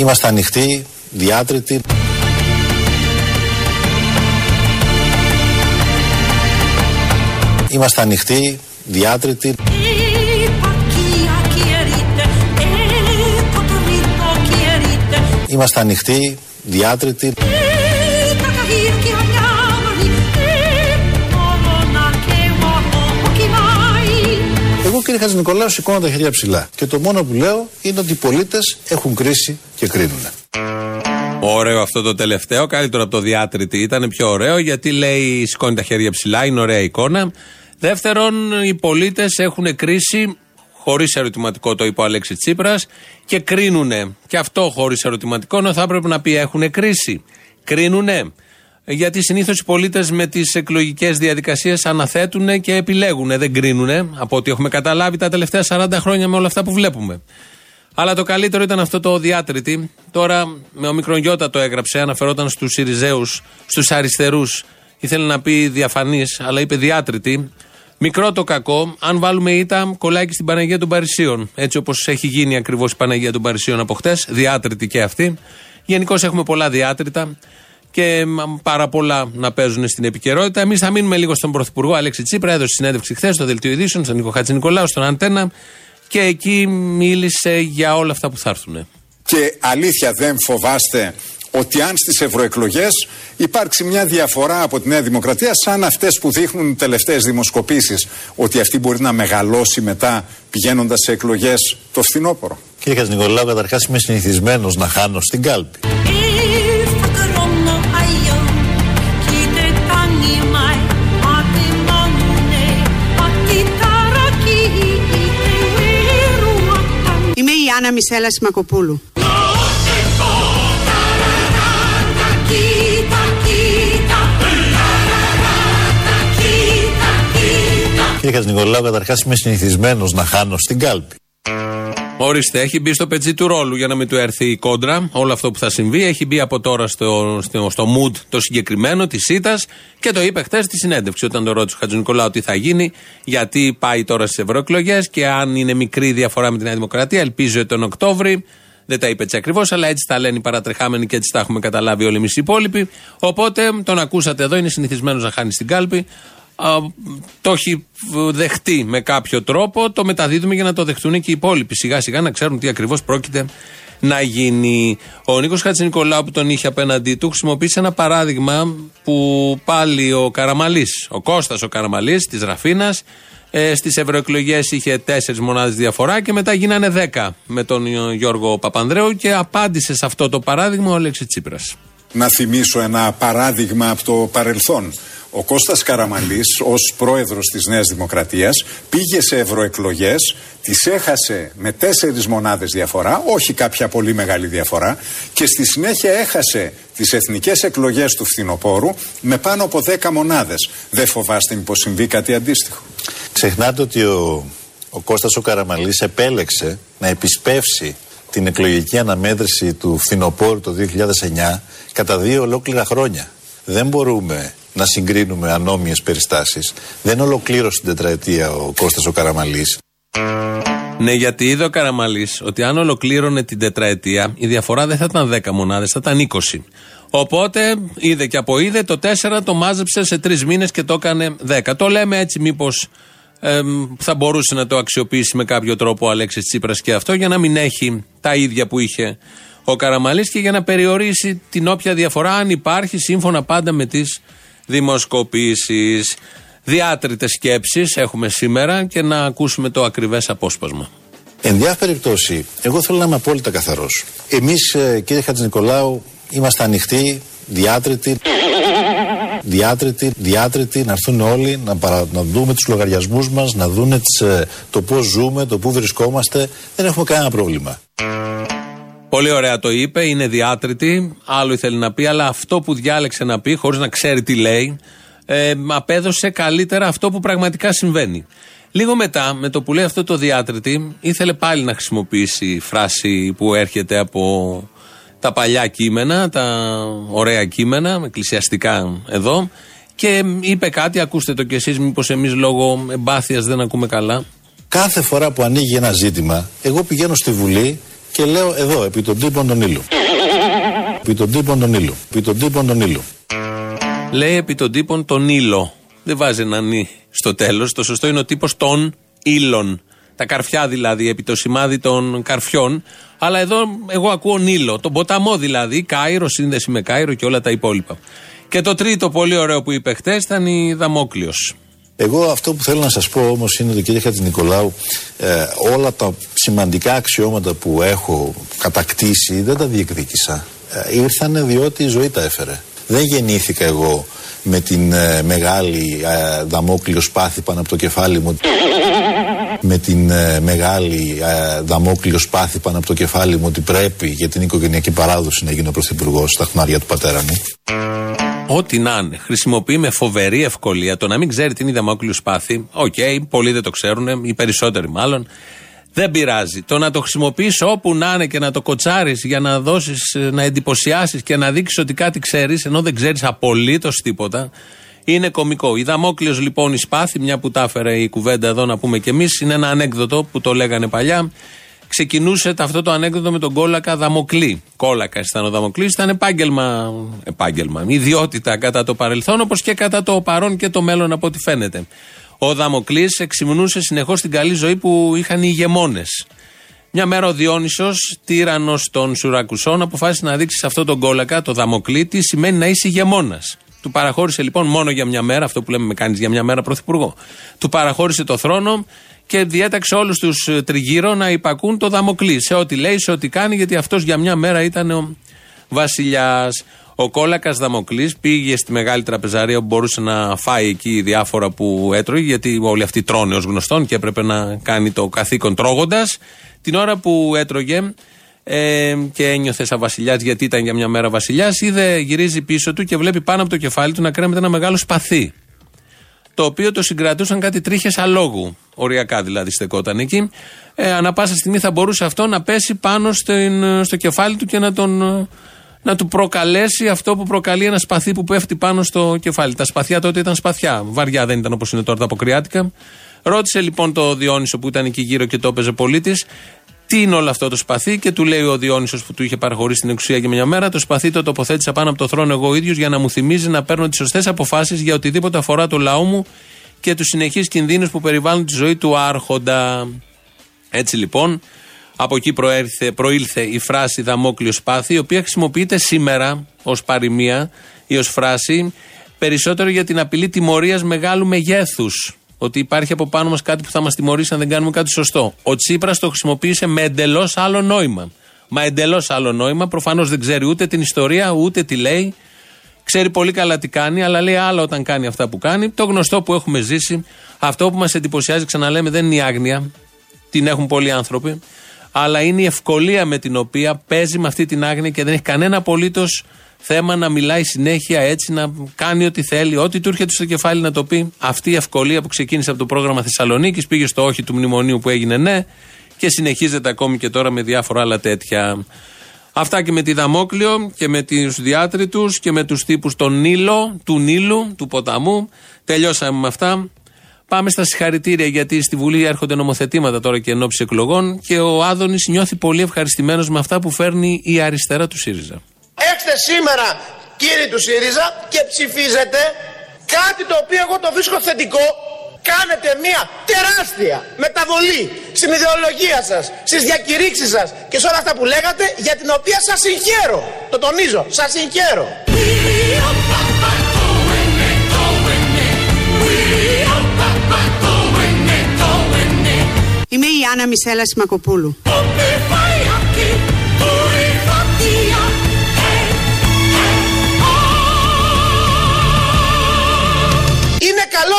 Είμαστε ανοιχτοί, διάτρητοι. Είμαστε ανοιχτοί, διάτρητοι. Είμαστε ανοιχτοί, διάτρητοι. Κύριε Χατζη Νικολάου σηκώνω τα χέρια ψηλά. Και το μόνο που λέω είναι ότι οι πολίτες έχουν κρίση και κρίνουν. Ωραίο αυτό το τελευταίο, καλύτερο από το διάτρητη. Ήταν πιο ωραίο γιατί λέει σηκώνει τα χέρια ψηλά, είναι ωραία εικόνα. Δεύτερον, οι πολίτες έχουν κρίση, χωρίς ερωτηματικό το είπε ο Αλέξης Τσίπρας, και κρίνουνε. Και αυτό χωρίς ερωτηματικό, ενώ θα έπρεπε να πει έχουν κρίση. Κρίνουνε. Γιατί συνήθως οι πολίτες με τις εκλογικές διαδικασίες αναθέτουν και επιλέγουν, δεν κρίνουν, από ό,τι έχουμε καταλάβει τα τελευταία 40 χρόνια με όλα αυτά που βλέπουμε. Αλλά το καλύτερο ήταν αυτό το διάτρητη. Τώρα με ο Μικρογιώτα το έγραψε, αναφερόταν στους Ιριζέους, στους αριστερούς. Ήθελε να πει διαφανής, αλλά είπε διάτρητη. Μικρό το κακό, αν βάλουμε ήττα, κολλάει και στην Παναγία των Παρισίων. Έτσι όπως έχει γίνει ακριβώς η Παναγία των Παρισίων από χτες, διάτρητη και αυτή. Γενικώς έχουμε πολλά διάτρητα και πάρα πολλά να παίζουν στην επικαιρότητα. Εμείς θα μείνουμε λίγο στον Πρωθυπουργό Αλέξη Τσίπρα. Έδωσε συνέντευξη χθες στο Δελτίο Ειδήσεων, στον Νίκο Χατζη Νικολάου, στον Αντένα και εκεί μίλησε για όλα αυτά που θα έρθουν. Και αλήθεια δεν φοβάστε ότι αν στις ευρωεκλογές υπάρξει μια διαφορά από τη Νέα Δημοκρατία σαν αυτές που δείχνουν οι τελευταίες δημοσκοπήσεις ότι αυτή μπορεί να μεγαλώσει μετά πηγαίνοντας σε εκλογές το φθινόπωρο. Κύριε Νικολάου, καταρχάς είμαι συνηθισμένος να χάνω στην κάλπη. Είμαι η Άννα Μισέλα Σιμακοπούλου. Κύριε Χατζηνικολάου, καταρχάς είμαι συνηθισμένος να χάνω στην κάλπη. Ορίστε, έχει μπει στο πετσί του ρόλου για να μην του έρθει η κόντρα. Όλο αυτό που θα συμβεί έχει μπει από τώρα στο, στο, στο mood το συγκεκριμένο της ΣΥΤΑ και το είπε χθες στη συνέντευξη όταν το ρώτησε ο Χατζηνικολάου τι θα γίνει, γιατί πάει τώρα στις ευρωεκλογές και αν είναι μικρή διαφορά με τη Νέα Δημοκρατία, ελπίζω τον Οκτώβρη. Δεν τα είπε έτσι ακριβώς, αλλά έτσι τα λένε οι παρατρεχάμενοι και έτσι τα έχουμε καταλάβει όλοι εμείς οι υπόλοιποι. Οπότε τον ακούσατε εδώ, είναι συνηθισμένος να χάνει στην κάλπη το έχει δεχτεί με κάποιο τρόπο, το μεταδίδουμε για να το δεχτούν και οι υπόλοιποι. Σιγά σιγά να ξέρουν τι ακριβώς πρόκειται να γίνει. Ο Νίκος Χατζηνικολάου που τον είχε απέναντί του χρησιμοποίησε ένα παράδειγμα που πάλι ο Καραμαλής, ο Κώστας ο Καραμαλής της Ραφίνας, ε, στις ευρωεκλογές είχε τέσσερις μονάδες διαφορά και μετά γίνανε δέκα με τον Γιώργο Παπανδρέου και απάντησε σε αυτό το παράδειγμα ο Αλέξης Τσίπρας. Να θυμίσω ένα παράδειγμα από το παρελθόν. Ο Κώστας Καραμαλής ως πρόεδρος της Νέας Δημοκρατίας πήγε σε ευρωεκλογές, τις έχασε με τέσσερις μονάδες διαφορά, όχι κάποια πολύ μεγάλη διαφορά και στη συνέχεια έχασε τις εθνικές εκλογές του φθινοπόρου με πάνω από δέκα μονάδες. Δεν φοβάστε μήπως συμβεί κάτι αντίστοιχο; Ξεχνάτε ότι ο, ο Κώστας ο Καραμαλής επέλεξε να επισπεύσει την εκλογική αναμέτρηση του φθινοπόρου το 2009 κατά δύο ολόκληρα χρόνια. Δεν μπορούμε να συγκρίνουμε ανώμιες περιστάσεις. Δεν ολοκλήρωσε την τετραετία ο Κώστας ο Καραμαλής. Ναι, γιατί είδε ο Καραμαλής ότι αν ολοκλήρωνε την τετραετία, η διαφορά δεν θα ήταν 10 μονάδες, θα ήταν 20. Οπότε είδε και από είδε το 4 το μάζεψε σε 3 μήνες και το έκανε 10. Το λέμε έτσι, μήπως ε, θα μπορούσε να το αξιοποιήσει με κάποιο τρόπο ο Αλέξης Τσίπρας και αυτό για να μην έχει τα ίδια που είχε ο Καραμαλής και για να περιορίσει την όποια διαφορά, αν υπάρχει, σύμφωνα πάντα με τις δημοσκοπήσεις. Διάτρητε σκέψεις έχουμε σήμερα και να ακούσουμε το ακριβές απόσπασμα. Εν διάφορα περιπτώσει, εγώ θέλω να είμαι απόλυτα καθαρός. Εμείς, ε, κύριε Χατζη Νικολάου, είμαστε ανοιχτοί, διάτρητοι. Διάτρητοι, διάτρητοι, να έρθουν όλοι να, παρα, να δούμε τους λογαριασμούς μας, να δουν ε, το πώς ζούμε, το πού βρισκόμαστε. Δεν έχουμε κανένα πρόβλημα. Πολύ ωραία το είπε, είναι διάτρητη. Άλλο ήθελε να πει, αλλά αυτό που διάλεξε να πει, χωρίς να ξέρει τι λέει, ε, απέδωσε καλύτερα αυτό που πραγματικά συμβαίνει. Λίγο μετά, με το που λέει αυτό το διάτρητη, ήθελε πάλι να χρησιμοποιήσει φράση που έρχεται από τα παλιά κείμενα, τα ωραία κείμενα, εκκλησιαστικά εδώ, και είπε κάτι, ακούστε το κι εσείς, μήπως εμείς λόγω εμπάθειας δεν ακούμε καλά. Κάθε φορά που ανοίγει ένα ζήτημα, εγώ πηγαίνω στη Βουλή και λέω εδώ, επί των τύπων των ήλου. Επί των τύπων των ήλου. Επί των τύπων των ήλου. Λέει επί των τύπων τον ήλο. Δεν βάζει ένα νι στο τέλος. Το σωστό είναι ο τύπος των ήλων. Τα καρφιά δηλαδή, επί το σημάδι των καρφιών. Αλλά εδώ εγώ ακούω Νείλο. Τον ποταμό δηλαδή, Κάιρο, σύνδεση με Κάιρο και όλα τα υπόλοιπα. Και το τρίτο πολύ ωραίο που είπε χτες ήταν η Δαμόκλειος. Εγώ αυτό που θέλω να σας πω όμως είναι ότι κύριε Χατζηνικολάου ε, όλα τα σημαντικά αξιώματα που έχω κατακτήσει δεν τα διεκδίκησα. Ε, ήρθανε διότι η ζωή τα έφερε. Δεν γεννήθηκα εγώ με την ε, μεγάλη ε, δαμόκλειο σπάθη πάνω από το κεφάλι μου με την ε, μεγάλη ε, δαμόκλειο σπάθη πάνω από το κεφάλι μου ότι πρέπει για την οικογενειακή παράδοση να γίνω πρωθυπουργός στα χνάρια του πατέρα μου. Ό,τι να είναι. Χρησιμοποιεί με φοβερή ευκολία το να μην ξέρει τη δαμόκλειο σπάθη. OK, okay, πολλοί δεν το ξέρουν, οι περισσότεροι μάλλον. Δεν πειράζει. Το να το χρησιμοποιήσει όπου να είναι και να το κοτσάρεις για να δώσεις, να εντυπωσιάσεις και να δείξεις ότι κάτι ξέρεις, ενώ δεν ξέρεις απολύτως τίποτα, είναι κωμικό. Η Δαμόκλειος λοιπόν η σπάθη, μια που τα έφερε η κουβέντα εδώ να πούμε κι εμείς, είναι ένα ανέκδοτο που το λέγανε παλιά ξεκινούσε αυτό το ανέκδοτο με τον κόλακα Δαμοκλή. Κόλακα ήταν ο Δαμοκλής, ήταν επάγγελμα, επάγγελμα, ιδιότητα κατά το παρελθόν, όπως και κατά το παρόν και το μέλλον από ό,τι φαίνεται. Ο Δαμοκλής εξυμνούσε συνεχώς την καλή ζωή που είχαν οι ηγεμόνες. Μια μέρα ο Διόνυσος, τύρανος των Σουρακουσών, αποφάσισε να δείξει σε αυτό τον κόλακα, το Δαμοκλή, τι σημαίνει να είσαι ηγεμόνας. Του παραχώρησε λοιπόν μόνο για μια μέρα, αυτό που λέμε με κάνεις για μια μέρα πρωθυπουργό. Του παραχώρησε το θρόνο και διέταξε όλους τους ε, τριγύρω να υπακούν το Δαμοκλή σε ό,τι λέει, σε ό,τι κάνει, γιατί αυτός για μια μέρα ήταν ο βασιλιάς. Ο κόλακας Δαμοκλής πήγε στη μεγάλη τραπεζαρία που μπορούσε να φάει εκεί διάφορα που έτρωγε, γιατί όλοι αυτοί τρώνε ως γνωστόν και έπρεπε να κάνει το καθήκον τρώγοντας. Την ώρα που έτρωγε ε, και ένιωθε σαν βασιλιάς, γιατί ήταν για μια μέρα βασιλιάς, είδε, γυρίζει πίσω του και βλέπει πάνω από το κεφάλι του να κρέμεται ένα μεγάλο σπαθί το οποίο το συγκρατούσαν κάτι τρίχες αλόγου. Οριακά δηλαδή στεκόταν εκεί. Ε, ανά πάσα στιγμή θα μπορούσε αυτό να πέσει πάνω στην, στο κεφάλι του και να, τον, να του προκαλέσει αυτό που προκαλεί ένα σπαθί που πέφτει πάνω στο κεφάλι. Τα σπαθιά τότε ήταν σπαθιά. Βαριά δεν ήταν όπως είναι τώρα τα αποκριάτικα. Ρώτησε λοιπόν το Διόνυσο που ήταν εκεί γύρω και το έπαιζε πολίτης, τι είναι όλο αυτό το σπαθί; Και του λέει ο Διόνυσος που του είχε παραχωρήσει την εξουσία για μια μέρα. Το σπαθί το τοποθέτησα πάνω από το θρόνο εγώ ίδιος για να μου θυμίζει να παίρνω τις σωστές αποφάσεις για οτιδήποτε αφορά το λαό μου και τους συνεχείς κινδύνους που περιβάλλουν τη ζωή του Άρχοντα. Έτσι λοιπόν, από εκεί προέρθε, προήλθε η φράση Δαμόκλειο σπάθη, η οποία χρησιμοποιείται σήμερα ως παροιμία ή ως φράση περισσότερο για την απειλή τιμωρίας μεγάλου μεγέθους ότι υπάρχει από πάνω μας κάτι που θα μας τιμωρήσει αν δεν κάνουμε κάτι σωστό. Ο Τσίπρας το χρησιμοποίησε με εντελώς άλλο νόημα. Μα εντελώς άλλο νόημα. Προφανώς δεν ξέρει ούτε την ιστορία, ούτε τι λέει. Ξέρει πολύ καλά τι κάνει, αλλά λέει άλλο όταν κάνει αυτά που κάνει. Το γνωστό που έχουμε ζήσει, αυτό που μας εντυπωσιάζει, ξαναλέμε, δεν είναι η άγνοια. Την έχουν πολλοί άνθρωποι. Αλλά είναι η ευκολία με την οποία παίζει με αυτή την άγνοια και δεν έχει κανένα απολύτως θέμα να μιλάει συνέχεια έτσι, να κάνει ό,τι θέλει, ό,τι του έρχεται στο κεφάλι να το πει. Αυτή η ευκολία που ξεκίνησε από το πρόγραμμα Θεσσαλονίκης, πήγε στο όχι του μνημονίου που έγινε ναι και συνεχίζεται ακόμη και τώρα με διάφορα άλλα τέτοια. Αυτά και με τη Δαμόκλειο και με τους διάτριτους και με τους τύπους των Νείλο, του Νείλου, του ποταμού. Τελειώσαμε με αυτά. Πάμε στα συγχαρητήρια γιατί στη Βουλή έρχονται νομοθετήματα τώρα και ενόψει εκλογών και ο Άδωνης νιώθει πολύ ευχαριστημένος με αυτά που φέρνει η αριστερά του ΣΥΡΙΖΑ. Έξτε σήμερα κύριοι του ΣΥΡΙΖΑ και ψηφίζετε κάτι το οποίο εγώ το βρίσκω θετικό κάνετε μια τεράστια μεταβολή στην ιδεολογία σας, στις διακηρύξεις σας και σε όλα αυτά που λέγατε για την οποία σας συγχαίρω. Το τονίζω, σας συγχαίρω. Είμαι η Άννα Μισέλα Σιμακοπούλου.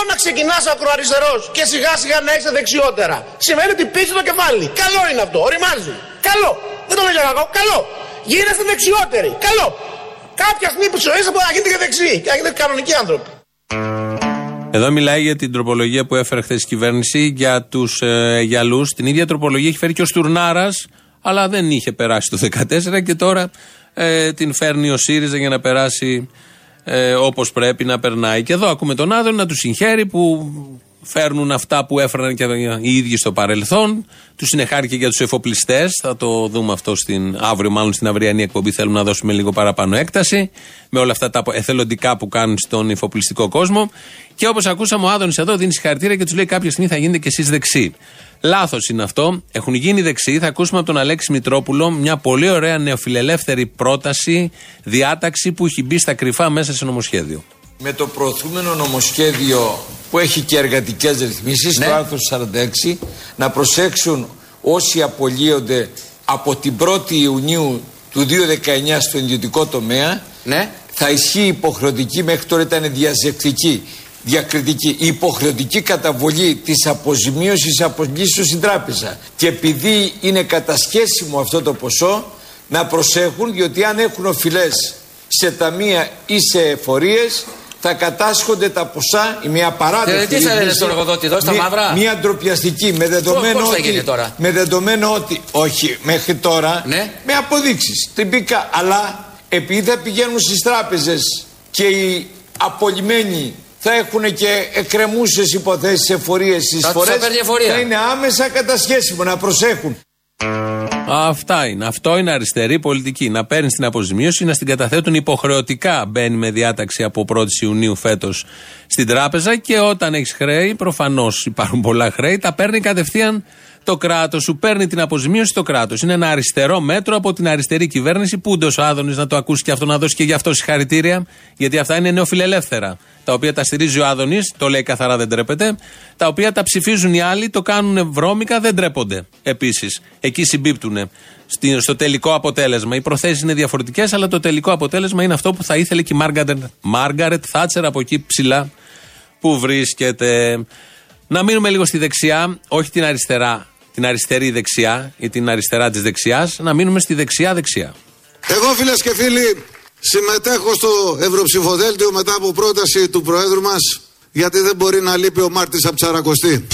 Να ξεκινάς ακροαριστερός και σιγά σιγά να έχει δεξιότερα. Σημαίνει ότι πίσω το κεφάλι. Καλό είναι αυτό. Οριμάζει. Καλό. Δεν το λέω για κακό. Καλό. Γίνεστε δεξιότεροι. Καλό. Κάποια στιγμή που ζωή θα μπορεί να γίνετε και δεξιοί και να γίνετε κανονικοί άνθρωποι. Εδώ μιλάει για την τροπολογία που έφερε χθες η κυβέρνηση για τους ε, γυαλούς. Την ίδια τροπολογία έχει φέρει και ο Στουρνάρας, αλλά δεν είχε περάσει το 2014 και τώρα ε, την φέρνει ο ΣΥΡΙΖΑ για να περάσει ε, όπως πρέπει να περνάει. Και εδώ ακούμε τον Άδωνη να του συγχαίρει που φέρνουν αυτά που έφεραν και οι ίδιοι στο παρελθόν. Τους είναι χάρη και για τους εφοπλιστές. Θα το δούμε αυτό στην, αύριο, μάλλον στην αυριανή εκπομπή. Θέλουμε να δώσουμε λίγο παραπάνω έκταση με όλα αυτά τα εθελοντικά που κάνουν στον εφοπλιστικό κόσμο. Και όπως ακούσαμε, ο Άδωνης εδώ δίνει συγχαρητήρια και τους λέει κάποια στιγμή θα γίνετε κι εσείς δεξί. Λάθος είναι αυτό. Έχουν γίνει δεξί. Θα ακούσουμε από τον Αλέξη Μητρόπουλο μια πολύ ωραία νεοφιλελεύθερη πρόταση, διάταξη που έχει μπει στα κρυφά μέσα σε νομοσχέδιο. Με το προωθούμενο νομοσχέδιο που έχει και εργατικές ρυθμίσεις, ναι. το άρθρο 46, να προσέξουν όσοι απολύονται από την 1η Ιουνίου του 2019 στο ιδιωτικό τομέα, ναι. θα ισχύει υποχρεωτική, μέχρι τώρα ήταν διαζεκτική διακριτική, η υποχρεωτική καταβολή της αποζημίωσης απολύσεως στην τράπεζα. Και επειδή είναι κατασχέσιμο αυτό το ποσό, να προσέχουν διότι αν έχουν οφειλές σε ταμεία ή σε εφορίες θα κατάσχονται τα ποσά η μια παράδειγμα. Τι θα λένε στον εργοδότη εδώ, στα μαύρα. Μια ντροπιαστική με δεδομένο Πώς, ότι. τώρα; Με δεδομένο ότι. Όχι, μέχρι τώρα. Ναι. Με αποδείξεις. Τυπικά. Αλλά επειδή θα πηγαίνουν στις τράπεζες και οι απολυμμένοι θα έχουν και εκκρεμούσες υποθέσεις εφορίες εισφορές. Θα είναι άμεσα κατασχέσιμο να προσέχουν. Αυτά είναι. Αυτό είναι αριστερή πολιτική. Να παίρνεις την αποζημίωση, να στην καταθέτουν υποχρεωτικά. Μπαίνει με διάταξη από 1η Ιουνίου φέτος στην τράπεζα και όταν έχεις χρέη, προφανώς υπάρχουν πολλά χρέη, τα παίρνει κατευθείαν το κράτος. Σου παίρνει την αποζημίωση το κράτος. Είναι ένα αριστερό μέτρο από την αριστερή κυβέρνηση. Πού ο Άδωνης να το ακούσει και αυτό να δώσει και γι' αυτό συγχαρητήρια. Γιατί αυτά είναι νεοφιλελεύθερα. Τα οποία τα στηρίζει ο Άδωνης, το λέει καθαρά δεν τρέπεται. Τα οποία τα ψηφίζουν οι άλλοι, το κάνουν βρώμικα, δεν τρέπονται. Επίσης, εκεί συμπίπτουν στο τελικό αποτέλεσμα. Οι προθέσεις είναι διαφορετικές, αλλά το τελικό αποτέλεσμα είναι αυτό που θα ήθελε και η Μάργαρετ Θάτσερ από εκεί ψηλά που βρίσκεται. Να μείνουμε λίγο στη δεξιά, όχι την αριστερά, την αριστερή δεξιά ή την αριστερά της δεξιάς, να μείνουμε στη δεξιά-δεξιά. Εγώ φίλες και φίλοι συμμετέχω στο Ευρωψηφοδέλτιο μετά από πρόταση του Προέδρου μας γιατί δεν μπορεί να λείπει ο Μάρτης από Τσαρακοστή.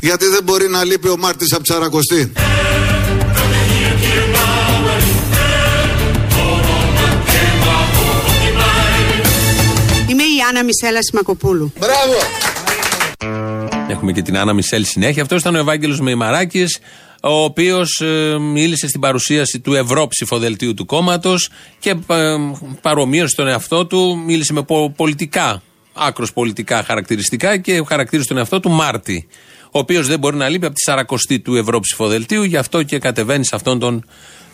Γιατί δεν μπορεί να λείπει ο Μάρτης από Τσαρακοστή. Άννα Μισέλα Σιμακοπούλου. Μπράβο! Έχουμε και την Άννα Μισελ συνέχεια. Αυτός ήταν ο Ευάγγελος Μεϊμαράκης, ο οποίος ε, μίλησε στην παρουσίαση του Ευρώ ψηφοδελτίου του κόμματος και ε, παρομοίωσε τον εαυτό του, μίλησε με πολιτικά, άκρος πολιτικά χαρακτηριστικά και χαρακτήρισε τον εαυτό του Μάρτι. Ο οποίος δεν μπορεί να λείπει από τη σαρακοστή του Ευρώ ψηφοδελτίου, γι' αυτό και κατεβαίνει σε αυτόν τον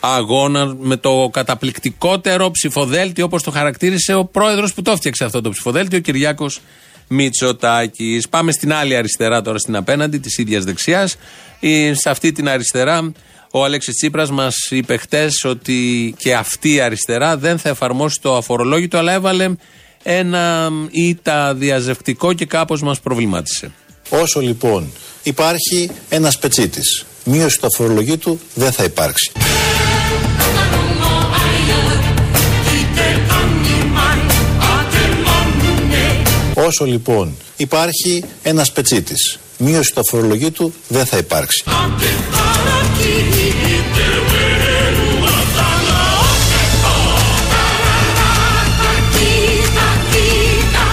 αγώνα με το καταπληκτικότερο ψηφοδέλτιο όπως το χαρακτήρισε ο πρόεδρος που το έφτιαξε αυτό το ψηφοδέλτιο, ο Κυριάκος Μητσοτάκης. Πάμε στην άλλη αριστερά τώρα στην απέναντι της ίδιας δεξιάς. Σε αυτή την αριστερά ο Αλέξης Τσίπρας μας είπε χτες ότι και αυτή η αριστερά δεν θα εφαρμόσει το αφορολόγητο, αλλά έβαλε ένα ήττα διαζευτικό και κάπως μας προβλημάτισε. Όσο λοιπόν υπάρχει ένας πετσίτης, μείωση του αφορολογήτου δεν θα υπάρξει. Όσο λοιπόν υπάρχει ένας πετσίτης, μείωση του αφορολογήτου δεν θα υπάρξει.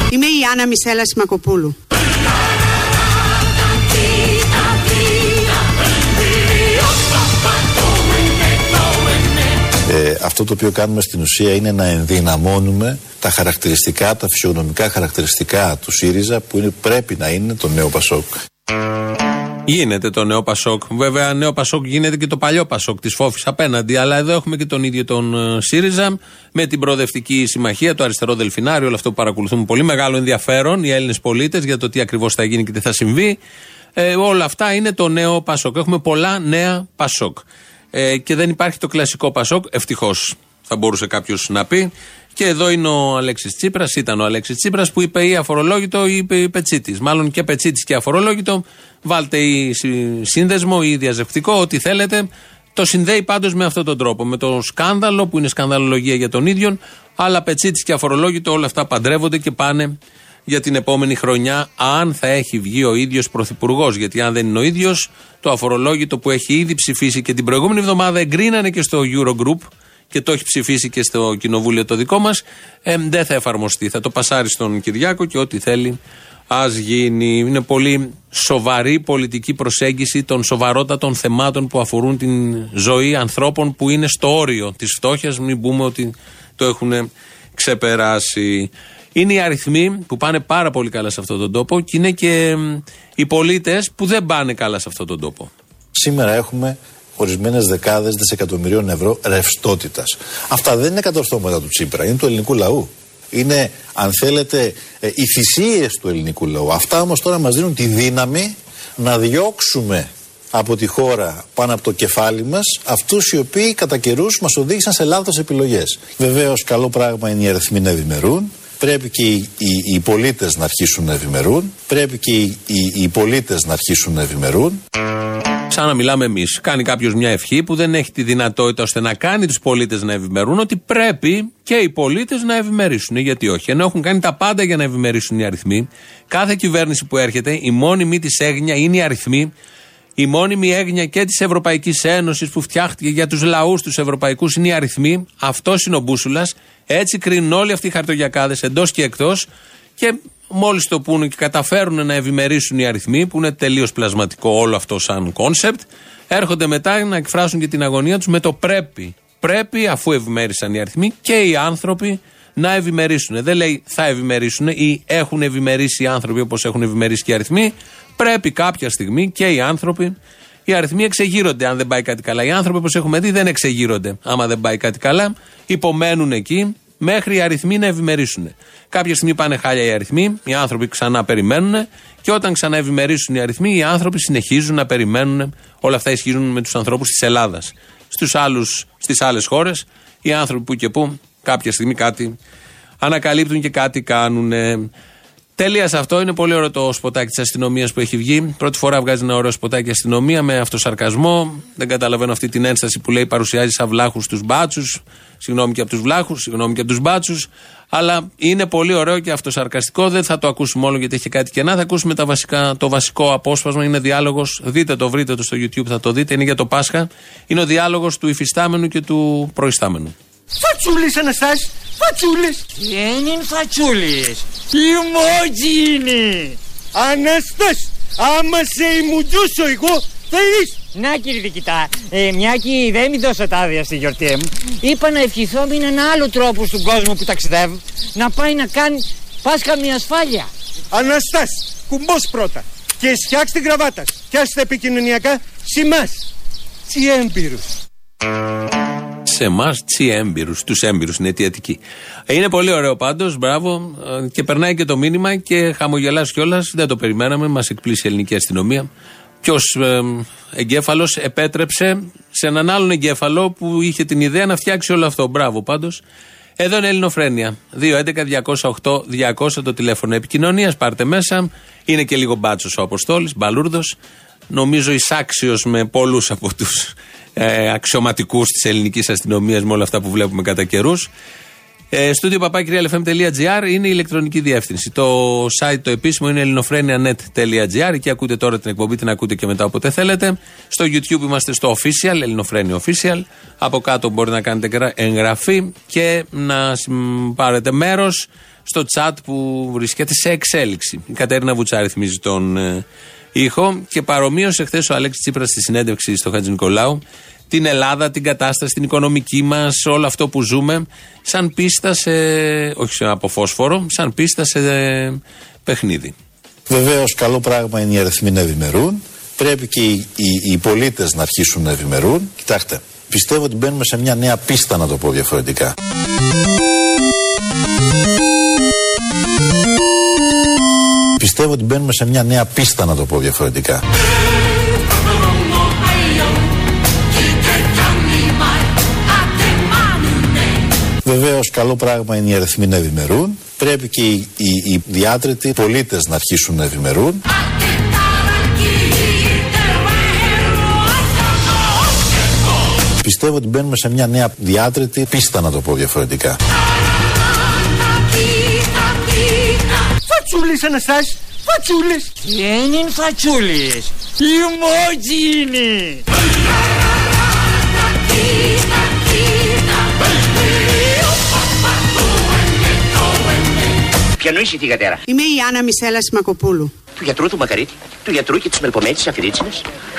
Είμαι η Άννα Μισέλα Σιμακοπούλου. Ε, αυτό το οποίο κάνουμε στην ουσία είναι να ενδυναμώνουμε τα χαρακτηριστικά, τα φυσιογνωμικά χαρακτηριστικά του ΣΥΡΙΖΑ που είναι, πρέπει να είναι το νέο Πασόκ. Γίνεται το νέο Πασόκ. Βέβαια, νέο Πασόκ γίνεται και το παλιό Πασόκ της Φόφη απέναντι. Αλλά εδώ έχουμε και τον ίδιο τον ε, ΣΥΡΙΖΑ με την προοδευτική συμμαχία, το αριστερό Δελφινάριο, όλο αυτό που παρακολουθούμε πολύ μεγάλο ενδιαφέρον οι Έλληνες πολίτες για το τι ακριβώς θα γίνει και τι θα συμβεί. Ε, όλα αυτά είναι το νέο Πασόκ. Έχουμε πολλά νέα Πασόκ. Ε, και δεν υπάρχει το κλασικό Πασόκ, ευτυχώς θα μπορούσε κάποιος να πει. Και εδώ είναι ο Αλέξης Τσίπρας, ήταν ο Αλέξης Τσίπρας που είπε ή αφορολόγητο ή είπε πετσίτη. Μάλλον και πετσίτη και αφορολόγητο. Βάλτε ή σύνδεσμο ή διαζευτικό, ό,τι θέλετε. Το συνδέει πάντως με αυτόν τον τρόπο. Με το σκάνδαλο που είναι σκανδαλολογία για τον ίδιο, αλλά πετσίτη και αφορολόγητο όλα αυτά παντρεύονται και πάνε για την επόμενη χρονιά, αν θα έχει βγει ο ίδιος πρωθυπουργός. Γιατί αν δεν είναι ο ίδιος, το αφορολόγητο που έχει ήδη ψηφίσει και την προηγούμενη εβδομάδα εγκρίνανε και στο Eurogroup και το έχει ψηφίσει και στο κοινοβούλιο το δικό μας, ε, δεν θα εφαρμοστεί. Θα το πασάρει στον Κυριάκο και ό,τι θέλει ας γίνει. Είναι πολύ σοβαρή πολιτική προσέγγιση των σοβαρότατων θεμάτων που αφορούν την ζωή ανθρώπων που είναι στο όριο της φτώχειας. Μην πούμε ότι το έχουν ξεπεράσει. Είναι οι αριθμοί που πάνε πάρα πολύ καλά σε αυτόν τον τόπο και είναι και οι πολίτες που δεν πάνε καλά σε αυτόν τον τόπο. Σήμερα έχουμε ορισμένες δεκάδες δισεκατομμυρίων ευρώ ρευστότητας. Αυτά δεν είναι κατορθώματα του Τσίπρα, είναι του ελληνικού λαού. Είναι, αν θέλετε, ε, οι θυσίες του ελληνικού λαού. Αυτά όμως τώρα μας δίνουν τη δύναμη να διώξουμε από τη χώρα πάνω από το κεφάλι μας αυτούς οι οποίοι κατά καιρούς μας οδήγησαν σε λάθος επιλογές. Βεβαίως, καλό πράγμα είναι οι αριθμοί να ευημερούν. Πρέπει και οι, οι, οι πολίτες να αρχίσουν να ευημερούν. Πρέπει και οι, οι, οι πολίτες να αρχίσουν να ευημερούν. Σαν να μιλάμε εμείς. Κάνει κάποιος μια ευχή που δεν έχει τη δυνατότητα ώστε να κάνει τους πολίτες να ευημερούν, ότι πρέπει και οι πολίτες να ευημερήσουν. Γιατί όχι. Ενώ έχουν κάνει τα πάντα για να ευημερήσουν οι αριθμοί. Κάθε κυβέρνηση που έρχεται, η μόνιμη της έγνοια είναι οι αριθμοί. Η μόνιμη έγνοια και της Ευρωπαϊκής Ένωσης που φτιάχτηκε για τους λαούς τους Ευρωπαϊκούς είναι οι αριθμοί. Αυτός είναι ο μπούσουλας. Έτσι κρίνουν όλοι αυτοί οι χαρτογιακάδες εντός και εκτός. Και μόλις το πούνε και καταφέρουν να ευημερήσουν οι αριθμοί, που είναι τελείως πλασματικό όλο αυτό σαν κόνσεπτ, έρχονται μετά να εκφράσουν και την αγωνία τους με το πρέπει. Πρέπει, αφού ευημέρισαν οι αριθμοί, και οι άνθρωποι να ευημερήσουν. Δεν λέει θα ευημερήσουν ή έχουν ευημερήσει οι άνθρωποι όπως έχουν ευημερήσει και οι αριθμοί. Πρέπει κάποια στιγμή και οι άνθρωποι. Οι αριθμοί εξεγείρονται αν δεν πάει κάτι καλά. Οι άνθρωποι, όπως έχουμε δει, δεν εξεγείρονται άμα δεν πάει κάτι καλά. Υπομένουν εκεί μέχρι οι αριθμοί να ευημερήσουν. Κάποια στιγμή πάνε χάλια οι αριθμοί, οι άνθρωποι ξανά περιμένουν και όταν ξανά ευημερήσουν οι αριθμοί, οι άνθρωποι συνεχίζουν να περιμένουν. Όλα αυτά ισχύουν με τους ανθρώπους της Ελλάδας. Στους άλλους, στις άλλες χώρες, οι άνθρωποι που και που κάποια στιγμή κάτι ανακαλύπτουν και κάτι κάνουν. Τέλεια σε αυτό. Είναι πολύ ωραίο το σποτάκι της αστυνομίας που έχει βγει. Πρώτη φορά βγάζει ένα ωραίο σποτάκι αστυνομία με αυτοσαρκασμό. Δεν καταλαβαίνω αυτή την ένσταση που λέει παρουσιάζει σαν βλάχους τους μπάτσους. Συγγνώμη και από τους βλάχους, συγγνώμη και από τους μπάτσους. Αλλά είναι πολύ ωραίο και αυτοσαρκαστικό. Δεν θα το ακούσουμε όλο γιατί έχει κάτι κενά. Θα ακούσουμε τα βασικά, το βασικό απόσπασμα. Είναι διάλογος. Δείτε το, βρείτε το στο YouTube, θα το δείτε. Είναι για το Πάσχα. Είναι ο διάλογος του υφιστάμενου και του προϊστάμενου. Φατσούλε, Αναστάση! Φατσούλε! Δεν είναι φατσούλε. Ιμότζι είναι! Αναστάση! Άμα σε ημουτζούσω εγώ, θα είσαι! Να κύριε Δικητά, ε, μια και δεν μην δώσω τα άδεια στη γιορτή μου, είπα να ευχηθώ με έναν άλλο τρόπο στον κόσμο που ταξιδεύει να πάει να κάνει Πάσχα με ασφάλεια. Αναστάση, κουμπός πρώτα και φτιάξτε την κραβάτα και άστε επικοινωνιακά σε εμάς, τσι έμπειρους. Σε εμάς, τσι έμπειρους, τους έμπειρους είναι αιτιατική. Ε, είναι πολύ ωραίο πάντως, μπράβο, ε, και περνάει και το μήνυμα και χαμογελάς κιόλας. Δεν το περιμέναμε, μας εκπλήσει η ελληνική αστυνομία. Ποιος ε, εγκέφαλος επέτρεψε σε έναν άλλον εγκέφαλο που είχε την ιδέα να φτιάξει όλο αυτό. Μπράβο πάντως. Εδώ είναι Ελληνοφρένια. 2.11.208.200 το τηλέφωνο επικοινωνίας. Πάρτε μέσα. Είναι και λίγο μπάτσος ο Αποστόλης, μπαλούρδος. Νομίζω εισάξιος με πολλούς από τους ε, αξιωματικούς της ελληνικής αστυνομίας με όλα αυτά που βλέπουμε κατά καιρούς. Ε, Studio papakirialfm.gr είναι η ηλεκτρονική διεύθυνση. Το site το επίσημο είναι ελληνοφρένια.net.gr. Εκεί ακούτε τώρα την εκπομπή, την ακούτε και μετά όποτε θέλετε. Στο YouTube είμαστε στο official, ελληνοφρένια official. Από κάτω μπορείτε να κάνετε εγγραφή και να πάρετε μέρος στο chat που βρίσκεται σε εξέλιξη. Η Κατέρινα Βουτσάρη θυμίζει τον ε, ήχο και παρομοίω εχθέ ο Αλέξης Τσίπρας στη συνέντευξη στο Χατζη Νικολάου την Ελλάδα, την κατάσταση, την οικονομική μας, όλο αυτό που ζούμε, σαν πίστα σε. όχι από φόσφορο, σαν πίστα σε παιχνίδι. Βεβαίως, καλό πράγμα είναι οι αριθμοί να ευημερούν. Πρέπει και οι, οι, οι πολίτες να αρχίσουν να ευημερούν. Κοιτάξτε, πιστεύω ότι μπαίνουμε σε μια νέα πίστα, να το πω διαφορετικά. Πιστεύω ότι μπαίνουμε σε μια νέα πίστα, να το πω διαφορετικά. Βεβαίως, καλό πράγμα είναι οι αριθμοί να ευημερούν. Πρέπει και οι, οι, οι διάτρετοι πολίτες να αρχίσουν να ευημερούν. Πιστεύω ότι μπαίνουμε σε μια νέα διάτρετη πίστα, να το πω διαφορετικά. φατσούλες Αναστάση, φατσούλες. Δεν είναι φατσούλες, emoji είναι. Ποια η κατέρα. Είμαι η Άννα Μισέλα Μακοπούλου. Του γιατρού του Μακαρίτη, του γιατρού και της μελπομένη της Αφιρίτσινα,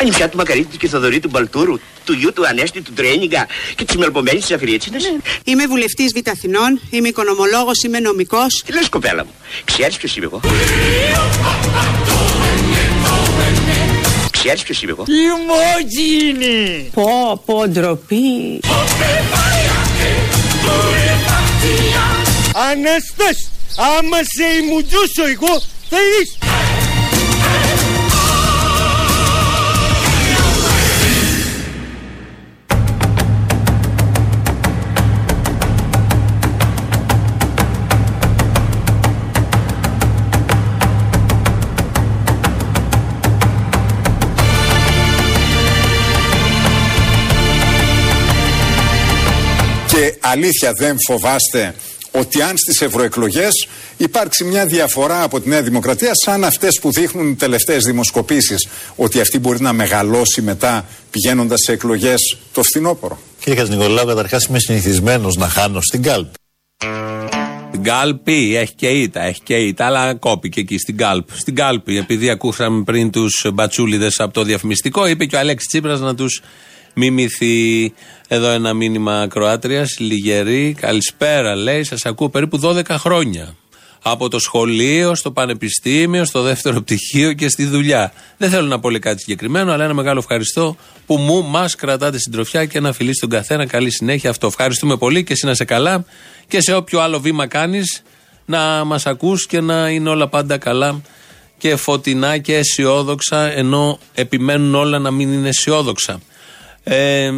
ανιψιά του Μακαρίτη και Θοδωρή του Μπαλτούρου, του γιου του Ανέστη του Τρένιγκα και της μελπομένη της Αφιρίτσινα. Είμαι βουλευτής Β' Αθηνών, είμαι οικονομολόγος, είμαι νομικός. Τι λες, κοπέλα μου, ξέρεις ποιος είμαι εγώ; Ξέρεις ποιος είμαι εγώ; Λιμότζινη! Πω, πω, ντροπή. Αναστάς, άμα σε ημουτζούσω εγώ, θα δεις. Αλήθεια δεν φοβάστε ότι αν στις ευρωεκλογές υπάρξει μια διαφορά από τη Νέα Δημοκρατία σαν αυτές που δείχνουν οι τελευταίες δημοσκοπήσεις ότι αυτή μπορεί να μεγαλώσει μετά πηγαίνοντας σε εκλογές το φθινόπωρο; Κύριε Χατζηνικολάου, καταρχάς είμαι συνηθισμένος να χάνω στην κάλπη. Στην κάλπη έχει και ήττα, έχει και ήττα, αλλά κόπηκε εκεί στην κάλπη. Στην κάλπη, επειδή ακούσαμε πριν τους μπατσούλιδες από το διαφημιστικό, είπε και ο Αλέξης Τσίπρας να τους μιμηθεί. Εδώ ένα μήνυμα Κροάτριας, Λιγερή. Καλησπέρα, λέει, σας ακούω περίπου 12 χρόνια. Από το σχολείο, στο πανεπιστήμιο, στο δεύτερο πτυχίο και στη δουλειά. Δεν θέλω να πω λέει κάτι συγκεκριμένο, αλλά ένα μεγάλο ευχαριστώ που μου μας κρατάτε συντροφιά και ένα φιλί στον καθένα. Καλή συνέχεια αυτό. Ευχαριστούμε πολύ και εσύ να είσαι καλά και σε όποιο άλλο βήμα κάνεις να μας ακούς και να είναι όλα πάντα καλά και φωτεινά και αισιόδοξα, ενώ επιμένουν όλα να μην είναι αισιόδοξα. Ε,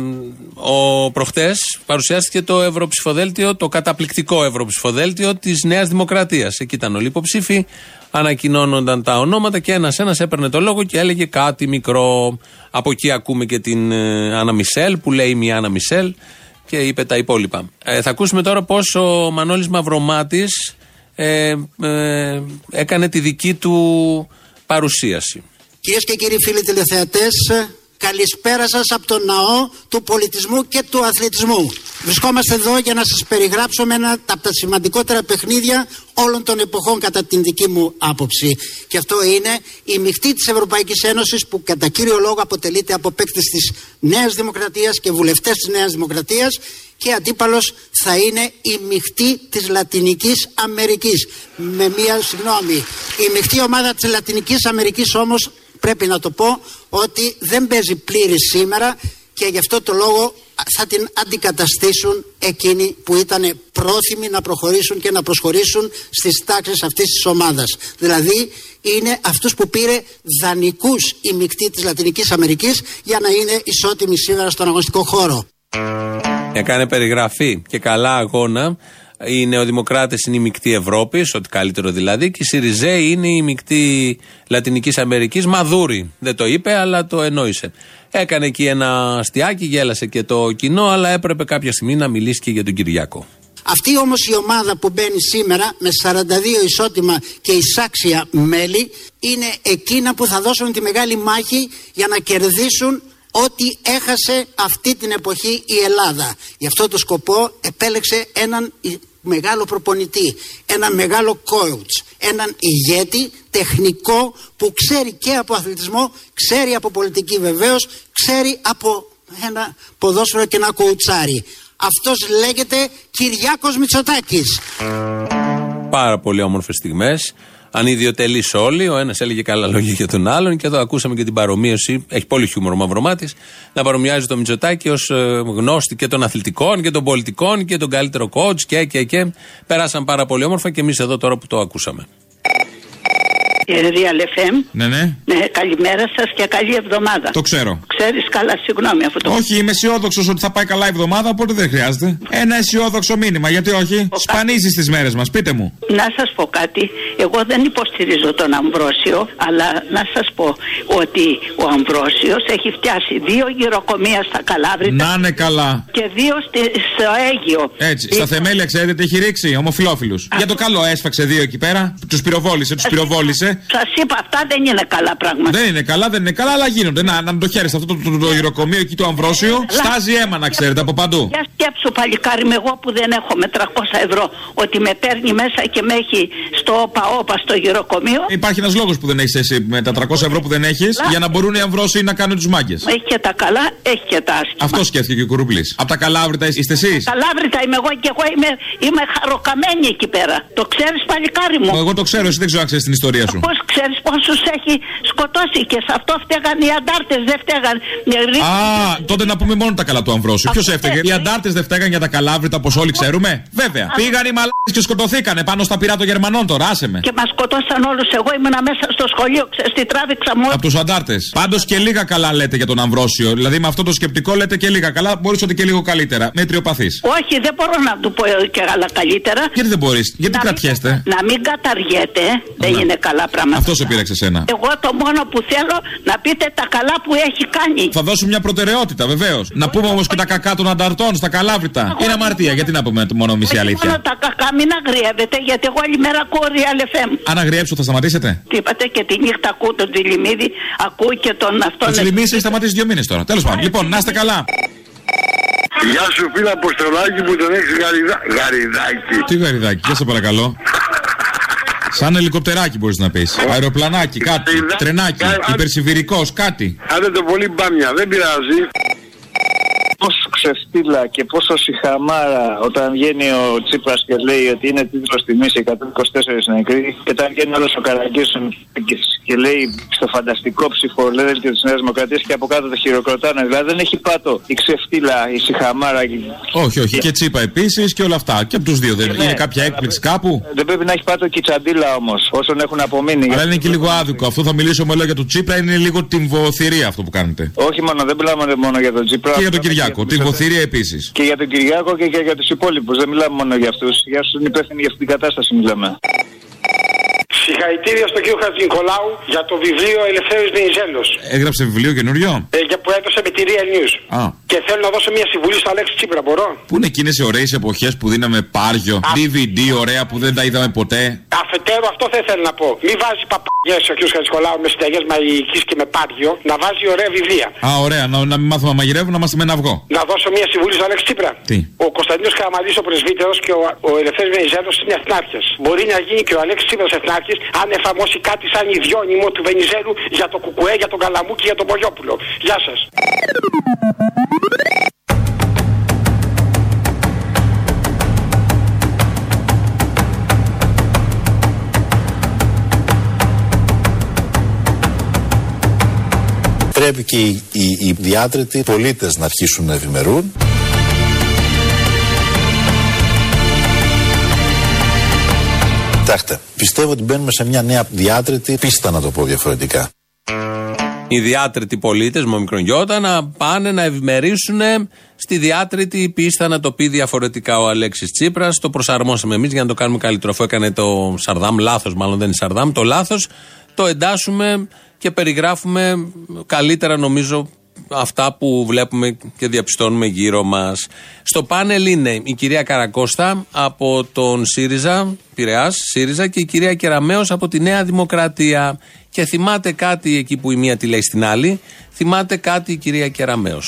ο προχτές παρουσιάστηκε το ευρωψηφοδέλτιο, το καταπληκτικό ευρωψηφοδέλτιο της Νέας Δημοκρατίας. Εκεί ήταν όλοι οι υποψήφοι, ανακοινώνονταν τα ονόματα και ένα-ένα έπαιρνε το λόγο και έλεγε κάτι μικρό. Από εκεί ακούμε και την ε, Άννα Μισελ που λέει μια Άννα Μισελ και είπε τα υπόλοιπα. Ε, θα ακούσουμε τώρα πώς ο Μανώλης Μαυρομάτης ε, ε, έκανε τη δική του παρουσίαση. Κυρίες και κύριοι φίλοι τηλεθεατές, καλησπέρα σας από τον ναό του πολιτισμού και του αθλητισμού. Βρισκόμαστε εδώ για να σας περιγράψουμε ένα από τα σημαντικότερα παιχνίδια όλων των εποχών κατά την δική μου άποψη. Και αυτό είναι η μειχτή της Ευρωπαϊκής Ένωσης που κατά κύριο λόγο αποτελείται από παίκτες της Νέας Δημοκρατίας και βουλευτές της Νέας Δημοκρατίας και αντίπαλος θα είναι η μειχτή της Λατινικής Αμερικής. Με μία συγγνώμη, η μειχτή ομάδα της Λατινικής Αμερικής όμως πρέπει να το πω ότι δεν παίζει πλήρης σήμερα και γι' αυτό το λόγο θα την αντικαταστήσουν εκείνοι που ήταν πρόθυμοι να προχωρήσουν και να προσχωρήσουν στις τάξεις αυτής της ομάδας. Δηλαδή είναι αυτούς που πήρε δανεικούς η μεικτή της Λατινικής Αμερικής για να είναι ισότιμοι σήμερα στον αγωνιστικό χώρο. Έκανε περιγραφή και καλά αγώνα. Οι Νεοδημοκράτες είναι η μεικτή Ευρώπη, ό,τι καλύτερο δηλαδή, και οι Σιριζέοι είναι η μεικτή Λατινικής Αμερικής. Μαδούρη. Δεν το είπε, αλλά το εννοήσε. Έκανε εκεί ένα αστιάκι, γέλασε και το κοινό, αλλά έπρεπε κάποια στιγμή να μιλήσει και για τον Κυριάκο. Αυτή όμως η ομάδα που μπαίνει σήμερα με 42 ισότιμα και εισάξια μέλη είναι εκείνα που θα δώσουν τη μεγάλη μάχη για να κερδίσουν ό,τι έχασε αυτή την εποχή η Ελλάδα. Γι' αυτό το σκοπό επέλεξε έναν μεγάλο προπονητή, έναν μεγάλο coach, έναν ηγέτη τεχνικό που ξέρει και από αθλητισμό, ξέρει από πολιτική βεβαίως, ξέρει από ένα ποδόσφαιρο και ένα κοουτσάρι. Αυτός λέγεται Κυριάκος Μητσοτάκης. Πάρα πολύ όμορφες στιγμές. Ανιδιοτελεί όλοι. Ο ένας έλεγε καλά λόγια για τον άλλον. Και εδώ ακούσαμε και την παρομοίωση. Έχει πολύ χιούμορ ο Μαυρομάτης. Να παρομοιάζει το Μητσοτάκη ως γνώστη και των αθλητικών και των πολιτικών και τον καλύτερο coach και, και, και. Περάσαν πάρα πολύ όμορφα και εμείς εδώ τώρα που το ακούσαμε. Real FM. Ναι, ναι. Ναι, καλημέρα σας και καλή εβδομάδα. Το ξέρω. Ξέρεις καλά, συγγνώμη αυτό το. Όχι, είμαι αισιόδοξος ότι θα πάει καλά η εβδομάδα, οπότε δεν χρειάζεται. Ένα αισιόδοξο μήνυμα, γιατί όχι; Σπανίζεις τις μέρες μας, πείτε μου. Να σας πω κάτι. Εγώ δεν υποστηρίζω τον Αμβρόσιο, αλλά να σας πω ότι ο Αμβρόσιος έχει φτιάσει δύο γυροκομεία στα Καλάβρητα. Να είναι καλά. Και δύο στη, στο Αίγιο. Έτσι. Στα θεμέλια, ξέρετε, τι έχει ρίξει ομοφυλόφιλους. Για το καλό έσφαξε δύο εκεί πέρα. Τους πυροβόλησε, τους πυροβόλησε. Σας είπα, αυτά δεν είναι καλά πράγματα. Δεν είναι καλά, δεν είναι καλά, αλλά γίνονται. Να, να το χαίρεσαι αυτό το, το, το, το γυροκομείο εκεί το Αμβρόσιο. Στάζει αίμα να ξέρετε από παντού. Για σκέψου παλικάρι με εγώ που δεν έχω με 300 ευρώ ότι με παίρνει μέσα και με έχει στο ΟΠΑ στο γυροκομείο. Υπάρχει ένας λόγος που δεν έχεις εσύ με τα 300 ευρώ που δεν έχεις για να μπορούν οι Αμβρόσιοι να κάνουν τους μάγκες. Έχει και τα καλά, έχει και τα άσχημα. Αυτό σκέφτηκε και ο Κουρουμπλή. Από τα καλάβρητα είστε εσείς; Καλάβρητα είμαι εγώ και εγώ είμαι, είμαι χαροκαμένη εκεί πέρα. Το ξέρεις παλικάρι μου; Εγώ το ξέρω, εσύ δεν ξέρω αν ξέρεις την ιστορία σου. Πώς ξέρεις πόσους έχει σκοτώσει και σε αυτό φταίγαν οι αντάρτες, δεν φταίγαν. Α, τότε να πούμε μόνο τα καλά του Αμβρόσιου. Ποιος έφταιγε; Οι αντάρτες δεν φταίγαν για τα καλάβρητα, όπω όλοι ξέρουμε; Βέβαια. Πήγαν οι μαλάκες και σκοτωθήκανε πάνω στα πυρά των Γερμανών τώρα, άσε με. Και μας σκοτώσαν όλους. Εγώ ήμουνα μέσα στο σχολείο, ξέρεις τι τράβηξα μόνο. Από τους αντάρτες. Πάντως και λίγα καλά λέτε για τον Αμβρόσιο. Δηλαδή με αυτό το σκεπτικό λέτε και λίγα καλά. Μπορείς ότι και λίγο καλύτερα. Μετριοπαθή. Όχι, δεν μπορώ να του πω και άλλα καλύτερα. Γιατί δεν μπορείς, γιατί να κρατιέστε; Μην, να μην καταργέται, δεν είναι καλά πράγματα. Αυτό σε πήραξε εσένα. Εγώ το μόνο που θέλω να πείτε τα καλά που έχει κάνει. Θα δώσουμε μια προτεραιότητα, βεβαίως. Να πούμε όμως και τα κακά των ανταρτών στα καλάβρητα. Είναι αμαρτία, γιατί να πούμε μόνο μισή αλήθεια; Μόνο τα κακά, μην αγριεύετε, γιατί εγώ άλλη μέρα ακούω Real FM. Αν αγριέψω, θα σταματήσετε; Τι είπατε και τη νύχτα ακούω τον Τιλιμίδη, ακούω και τον αυτόν. Ο Τιλιμίδη έχει σταματήσει δύο μήνες τώρα. Τέλος πάντων, λοιπόν, να είστε καλά. Γεια σου φίλα Αποστολάκη που τον έχεις γαριδα... γαριδάκι. Τι γαριδάκι, για σε παρακαλώ. Σαν ελικοπτεράκι μπορεί να πει. Αεροπλανάκι, κάτι. Τρενάκι, υπερσιβηρικό, κάτι. Άντε το πολύ μπάμια, δεν πειράζει. Πόσο ξεφτύλα και πόσο συχαμάρα όταν βγαίνει ο Τσίπρας και λέει ότι είναι τίτλος τιμής 124 νεκροί, και όταν βγαίνει όλος ο Καραγκίσον και λέει στο φανταστικό ψηφολέδελτιο της Νέας Δημοκρατίας και από κάτω το χειροκροτάνε. Δηλαδή δεν έχει πάτο η ξεφτύλα, η συχαμάρα. Όχι, όχι. Και Τσίπα επίσης και όλα αυτά. Και από τους δύο δεν είναι κάποια έκπληξη κάπου; Δεν πρέπει να έχει πάτο και η τσαντίλα όμως, όσων έχουν απομείνει. Αλλά είναι και λίγο άδικο. Αυτό θα μιλήσω με λόγια του Τσίπρα, είναι λίγο την βοθυρία αυτό που κάνετε. Όχι μόνο, δεν μιλάμε μόνο για τον Τσίπρα. Και για τον Κυριάκο. Την βοθυρία επίσης. Και για τον Κυριάκο και, και για τους υπόλοιπους. Δεν μιλάμε μόνο για αυτούς. Για όσους είναι υπεύθυνοι για αυτή την κατάσταση μιλάμε. Συγχαρητήρια στον κύριο Χατζηνικολάου για το βιβλίο Ελευθέρω Βενιζέλος. Έγραψε βιβλίο καινούριο; Ε, για που έδωσε με τη Real News. Α. Και θέλω να δώσω μια συμβουλή στο Αλέξη Τσίπρα, μπορώ; Πού είναι εκείνες οι ωραίες εποχές που δίναμε πάργιο, DVD ωραία που δεν τα είδαμε ποτέ; Αφετέρου, αυτό θα ήθελα να πω. Μην βάζεις παπαγιές ο κ. Χατζηνικολάου με συνταγέ μαγική και με πάργιο, να βάζει ωραία βιβλία. Α, ωραία, να, να μην μάθουμε να μαγειρεύουμε, να είμαστε με ένα αυγό. Να δώσω μια συμβουλή στο Αλέξη Τσίπρα. Τι; Ο Κωνσταντίνος Καραμαλής, ο πρεσβύτερος και ο, ο Ελευθέρω Βενιζέλος είναι εθνάρχες. Μπορεί να γίνει και ο Αλέξης Τσίπρας εθνάρχης αν εφαρμόσει κάτι σαν ιδιώνυμο του Βενιζέλου για το Κουκουέ, για τον Καλαμού και για τον Πογιόπουλο. Γεια σας. Πρέπει και οι, οι, οι διάτρετοι πολίτες να αρχίσουν να ευημερούν. Κοιτάξτε, πιστεύω ότι μπαίνουμε σε μια νέα διάτρετη πίστα, να το πω διαφορετικά. Οι διάτρετοι πολίτες με μικρογιώτα να πάνε να ευημερήσουν στη διάτρετη πίστα να το πει διαφορετικά ο Αλέξης Τσίπρας. Το προσαρμόσαμε εμείς για να το κάνουμε καλύτερο. Αφού έκανε το Σαρδάμ, λάθος μάλλον δεν είναι Σαρδάμ, το λάθος το εντάσσουμε και περιγράφουμε καλύτερα νομίζω αυτά που βλέπουμε και διαπιστώνουμε γύρω μας. Στο πάνελ είναι η κυρία Καρακώστα από τον ΣΥΡΙΖΑ, Πειραιάς, ΣΥΡΙΖΑ και η κυρία Κεραμέο από τη Νέα Δημοκρατία. Και θυμάται κάτι εκεί που η μία τη λέει στην άλλη, θυμάται κάτι η κυρία Κεραμέο.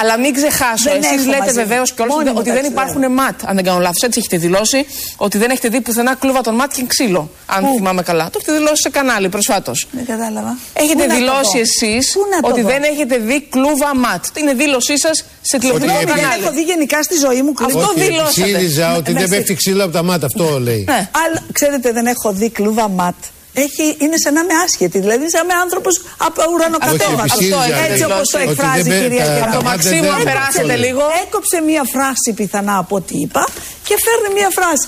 Αλλά μην ξεχάσω, Δεν εσείς έχω λέτε μαζί. βεβαίως κιόλα Μόνη μου ότι τα δεν ξέρω. υπάρχουν ματ. Αν δεν κάνω λάθος, έτσι έχετε δηλώσει ότι δεν έχετε δει πουθενά κλούβα των ματ και ξύλο. Αν Πού; θυμάμαι καλά. Το έχετε δηλώσει σε κανάλι προσφάτως. Δεν κατάλαβα. Έχετε Πού να το δηλώσει δω; εσείς Πού να το ότι δω; δεν έχετε δει κλούβα ματ. Είναι δήλωσή σας σε τηλεοπτικό Ότι δεν κανάλι. έχω δει γενικά στη ζωή μου κλούβα. Αυτό Ότι επί δηλώσατε. ΣΥΡΙΖΑ ότι Ναι, δεν ναι, πέφτει ξύλο από τα μάτια, αυτό λέει. Ναι. Αλλά ξέρετε, δεν έχω δει κλούβα ματ. Έχει, είναι σαν να είμαι άσχετη. Δηλαδή, σαν να είμαι άνθρωπος από ουρανοκατέβατο. Όχι, επί ΣΥΡΙΖΑ Έτσι δεν- όπως το ότι εκφράζει δεν η πέ- κυρία τα- Κεραμέο. τα Το μάτια Μαξίμου, δεν- αν περάσετε Έκοψε- λίγο. Έκοψε μία φράση πιθανά από ό,τι είπα και φέρνει μία φράση.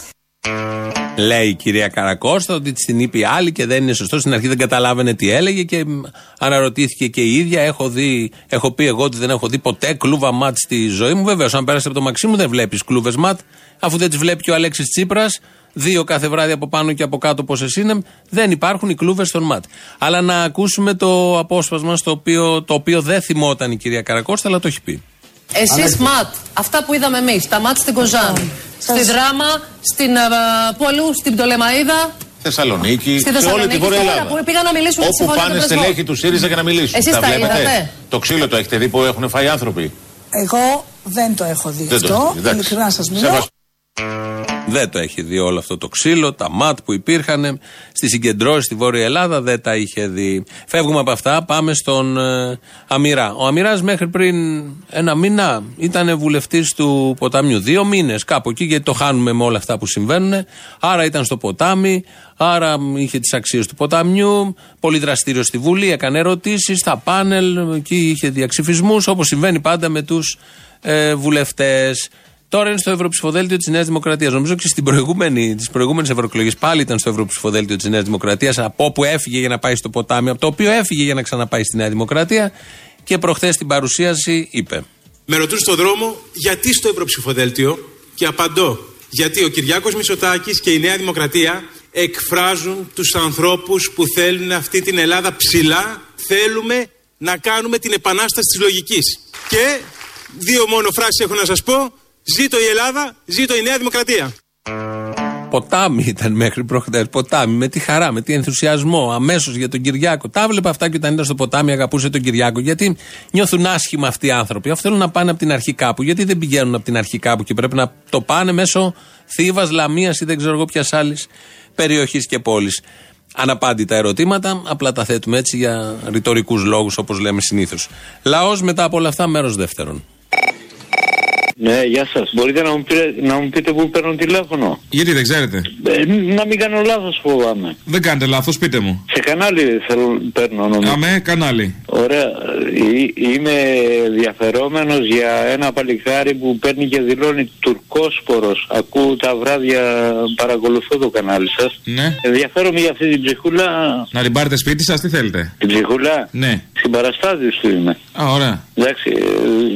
Λέει η κυρία Καρακώστα ότι τη την είπε η άλλη και δεν είναι σωστό. Στην αρχή δεν καταλάβαινε τι έλεγε και μ, αναρωτήθηκε και η ίδια. Έχω, δει, έχω πει εγώ ότι δεν έχω δει ποτέ κλούβα ματ στη ζωή μου. Βεβαίω, αν πέρασε από το Μαξίμου δεν βλέπεις κλούβες ματ. Αφού δεν τις βλέπει και ο Αλέξης Τσίπρας, δύο κάθε βράδυ από πάνω και από κάτω πόσε είναι, δεν υπάρχουν οι κλούβες των ματ. Αλλά να ακούσουμε το απόσπασμα στο οποίο, το οποίο δεν θυμόταν η κυρία Καρακώστα, αλλά το έχει πει. Εσείς ματ, αυτά που είδαμε εμείς, τα ματ στην Κοζάν, στη Δράμα, στην. α, πού αλλού, στην Πτολεμαίδα, Θεσσαλονίκη, Στη σε όλη τη Θεσσαλονίκη, Βόρεια στη Ελλάδα. χώρα που πήγαν να μιλήσουν για τη Όπου συμφωνία πάνε των πρεσβών. στελέχη του ΣΥΡΙΖΑ για να μιλήσουν. Εσείς τα βλέπετε; είδατε; Το ξύλο το έχετε δει που έχουν φάει άνθρωποι; Εγώ δεν το έχω δει Δεν το αυτό. έχετε δει, εντάξει. Ειλικρινά σας μιλώ. Σεβαστό. Δεν το έχει δει όλο αυτό το ξύλο, τα ματ που υπήρχαν στι συγκεντρώσει στη Βόρεια Ελλάδα, δεν τα είχε δει. Φεύγουμε από αυτά, πάμε στον ε, Αμυρά. Ο Αμυράς μέχρι πριν ένα μήνα ήταν βουλευτής του ποταμιού. Δύο μήνες κάπου εκεί, γιατί το χάνουμε με όλα αυτά που συμβαίνουν. Άρα ήταν στο ποτάμι, άρα είχε τις αξίες του ποταμιού. Πολύ δραστήριος στη Βουλή, έκανε ερωτήσεις στα πάνελ, εκεί είχε διαξυφισμούς, όπως συμβαίνει πάντα με τους ε, βουλευτές. Τώρα είναι στο Ευρωψηφοδέλτιο της Νέας Δημοκρατίας. Νομίζω και στην προηγούμενη, τις προηγούμενες ευρωεκλογές πάλι ήταν στο Ευρωψηφοδέλτιο της Νέας Δημοκρατίας. Από όπου έφυγε για να πάει στο ποτάμι, από το οποίο έφυγε για να ξαναπάει στη Νέα Δημοκρατία. Και προχθές στην παρουσίαση είπε. Με ρωτούν στον δρόμο γιατί στο Ευρωψηφοδέλτιο και απαντώ γιατί ο Κυριάκος Μητσοτάκης και η Νέα Δημοκρατία εκφράζουν τους ανθρώπους που θέλουν αυτή την Ελλάδα ψηλά θέλουμε να κάνουμε την επανάσταση της λογικής και δύο μόνο φράσεις έχω να σας πω ζήτω η Ελλάδα, ζήτω η Νέα Δημοκρατία Ποτάμι ήταν μέχρι προχθέ. Ποτάμι, με τη χαρά, με τι ενθουσιασμό, αμέσως για τον Κυριάκο. Τα έβλεπε αυτά και όταν ήταν στο ποτάμι αγαπούσε τον Κυριάκο. Γιατί νιώθουν άσχημα αυτοί οι άνθρωποι. Αφού θέλουν να πάνε από την αρχή κάπου. Γιατί δεν πηγαίνουν από την αρχή κάπου και πρέπει να το πάνε μέσω Θήβας, Λαμίας ή δεν ξέρω εγώ ποιας άλλης περιοχής και πόλης. Αναπάντητα ερωτήματα, απλά τα θέτουμε έτσι για ρητορικούς λόγους όπως λέμε συνήθως. Λαός μετά από όλα αυτά, μέρος δεύτερον. Ναι, γεια σας. Μπορείτε να μου, πείτε, να μου πείτε πού παίρνω τηλέφωνο; Γιατί δεν ξέρετε; Ε, να μην κάνω λάθος, φοβάμαι. Δεν κάνετε λάθος, πείτε μου. Σε κανάλι θέλω, παίρνω νομίζω. Αμέ, κανάλι. Ωραία. Ε, Είμαι ενδιαφερόμενος για ένα παλικάρι που παίρνει και δηλώνει τουρκόσπορος. Ακούω τα βράδια, παρακολουθώ το κανάλι σας. Ναι. Ενδιαφέρομαι για αυτή την ψυχούλα. Να την πάρετε σπίτι σας, τι θέλετε; Την ψυχούλα; Ναι. Συμπαραστάτη του είμαι. Α, ωραία. Εντάξει,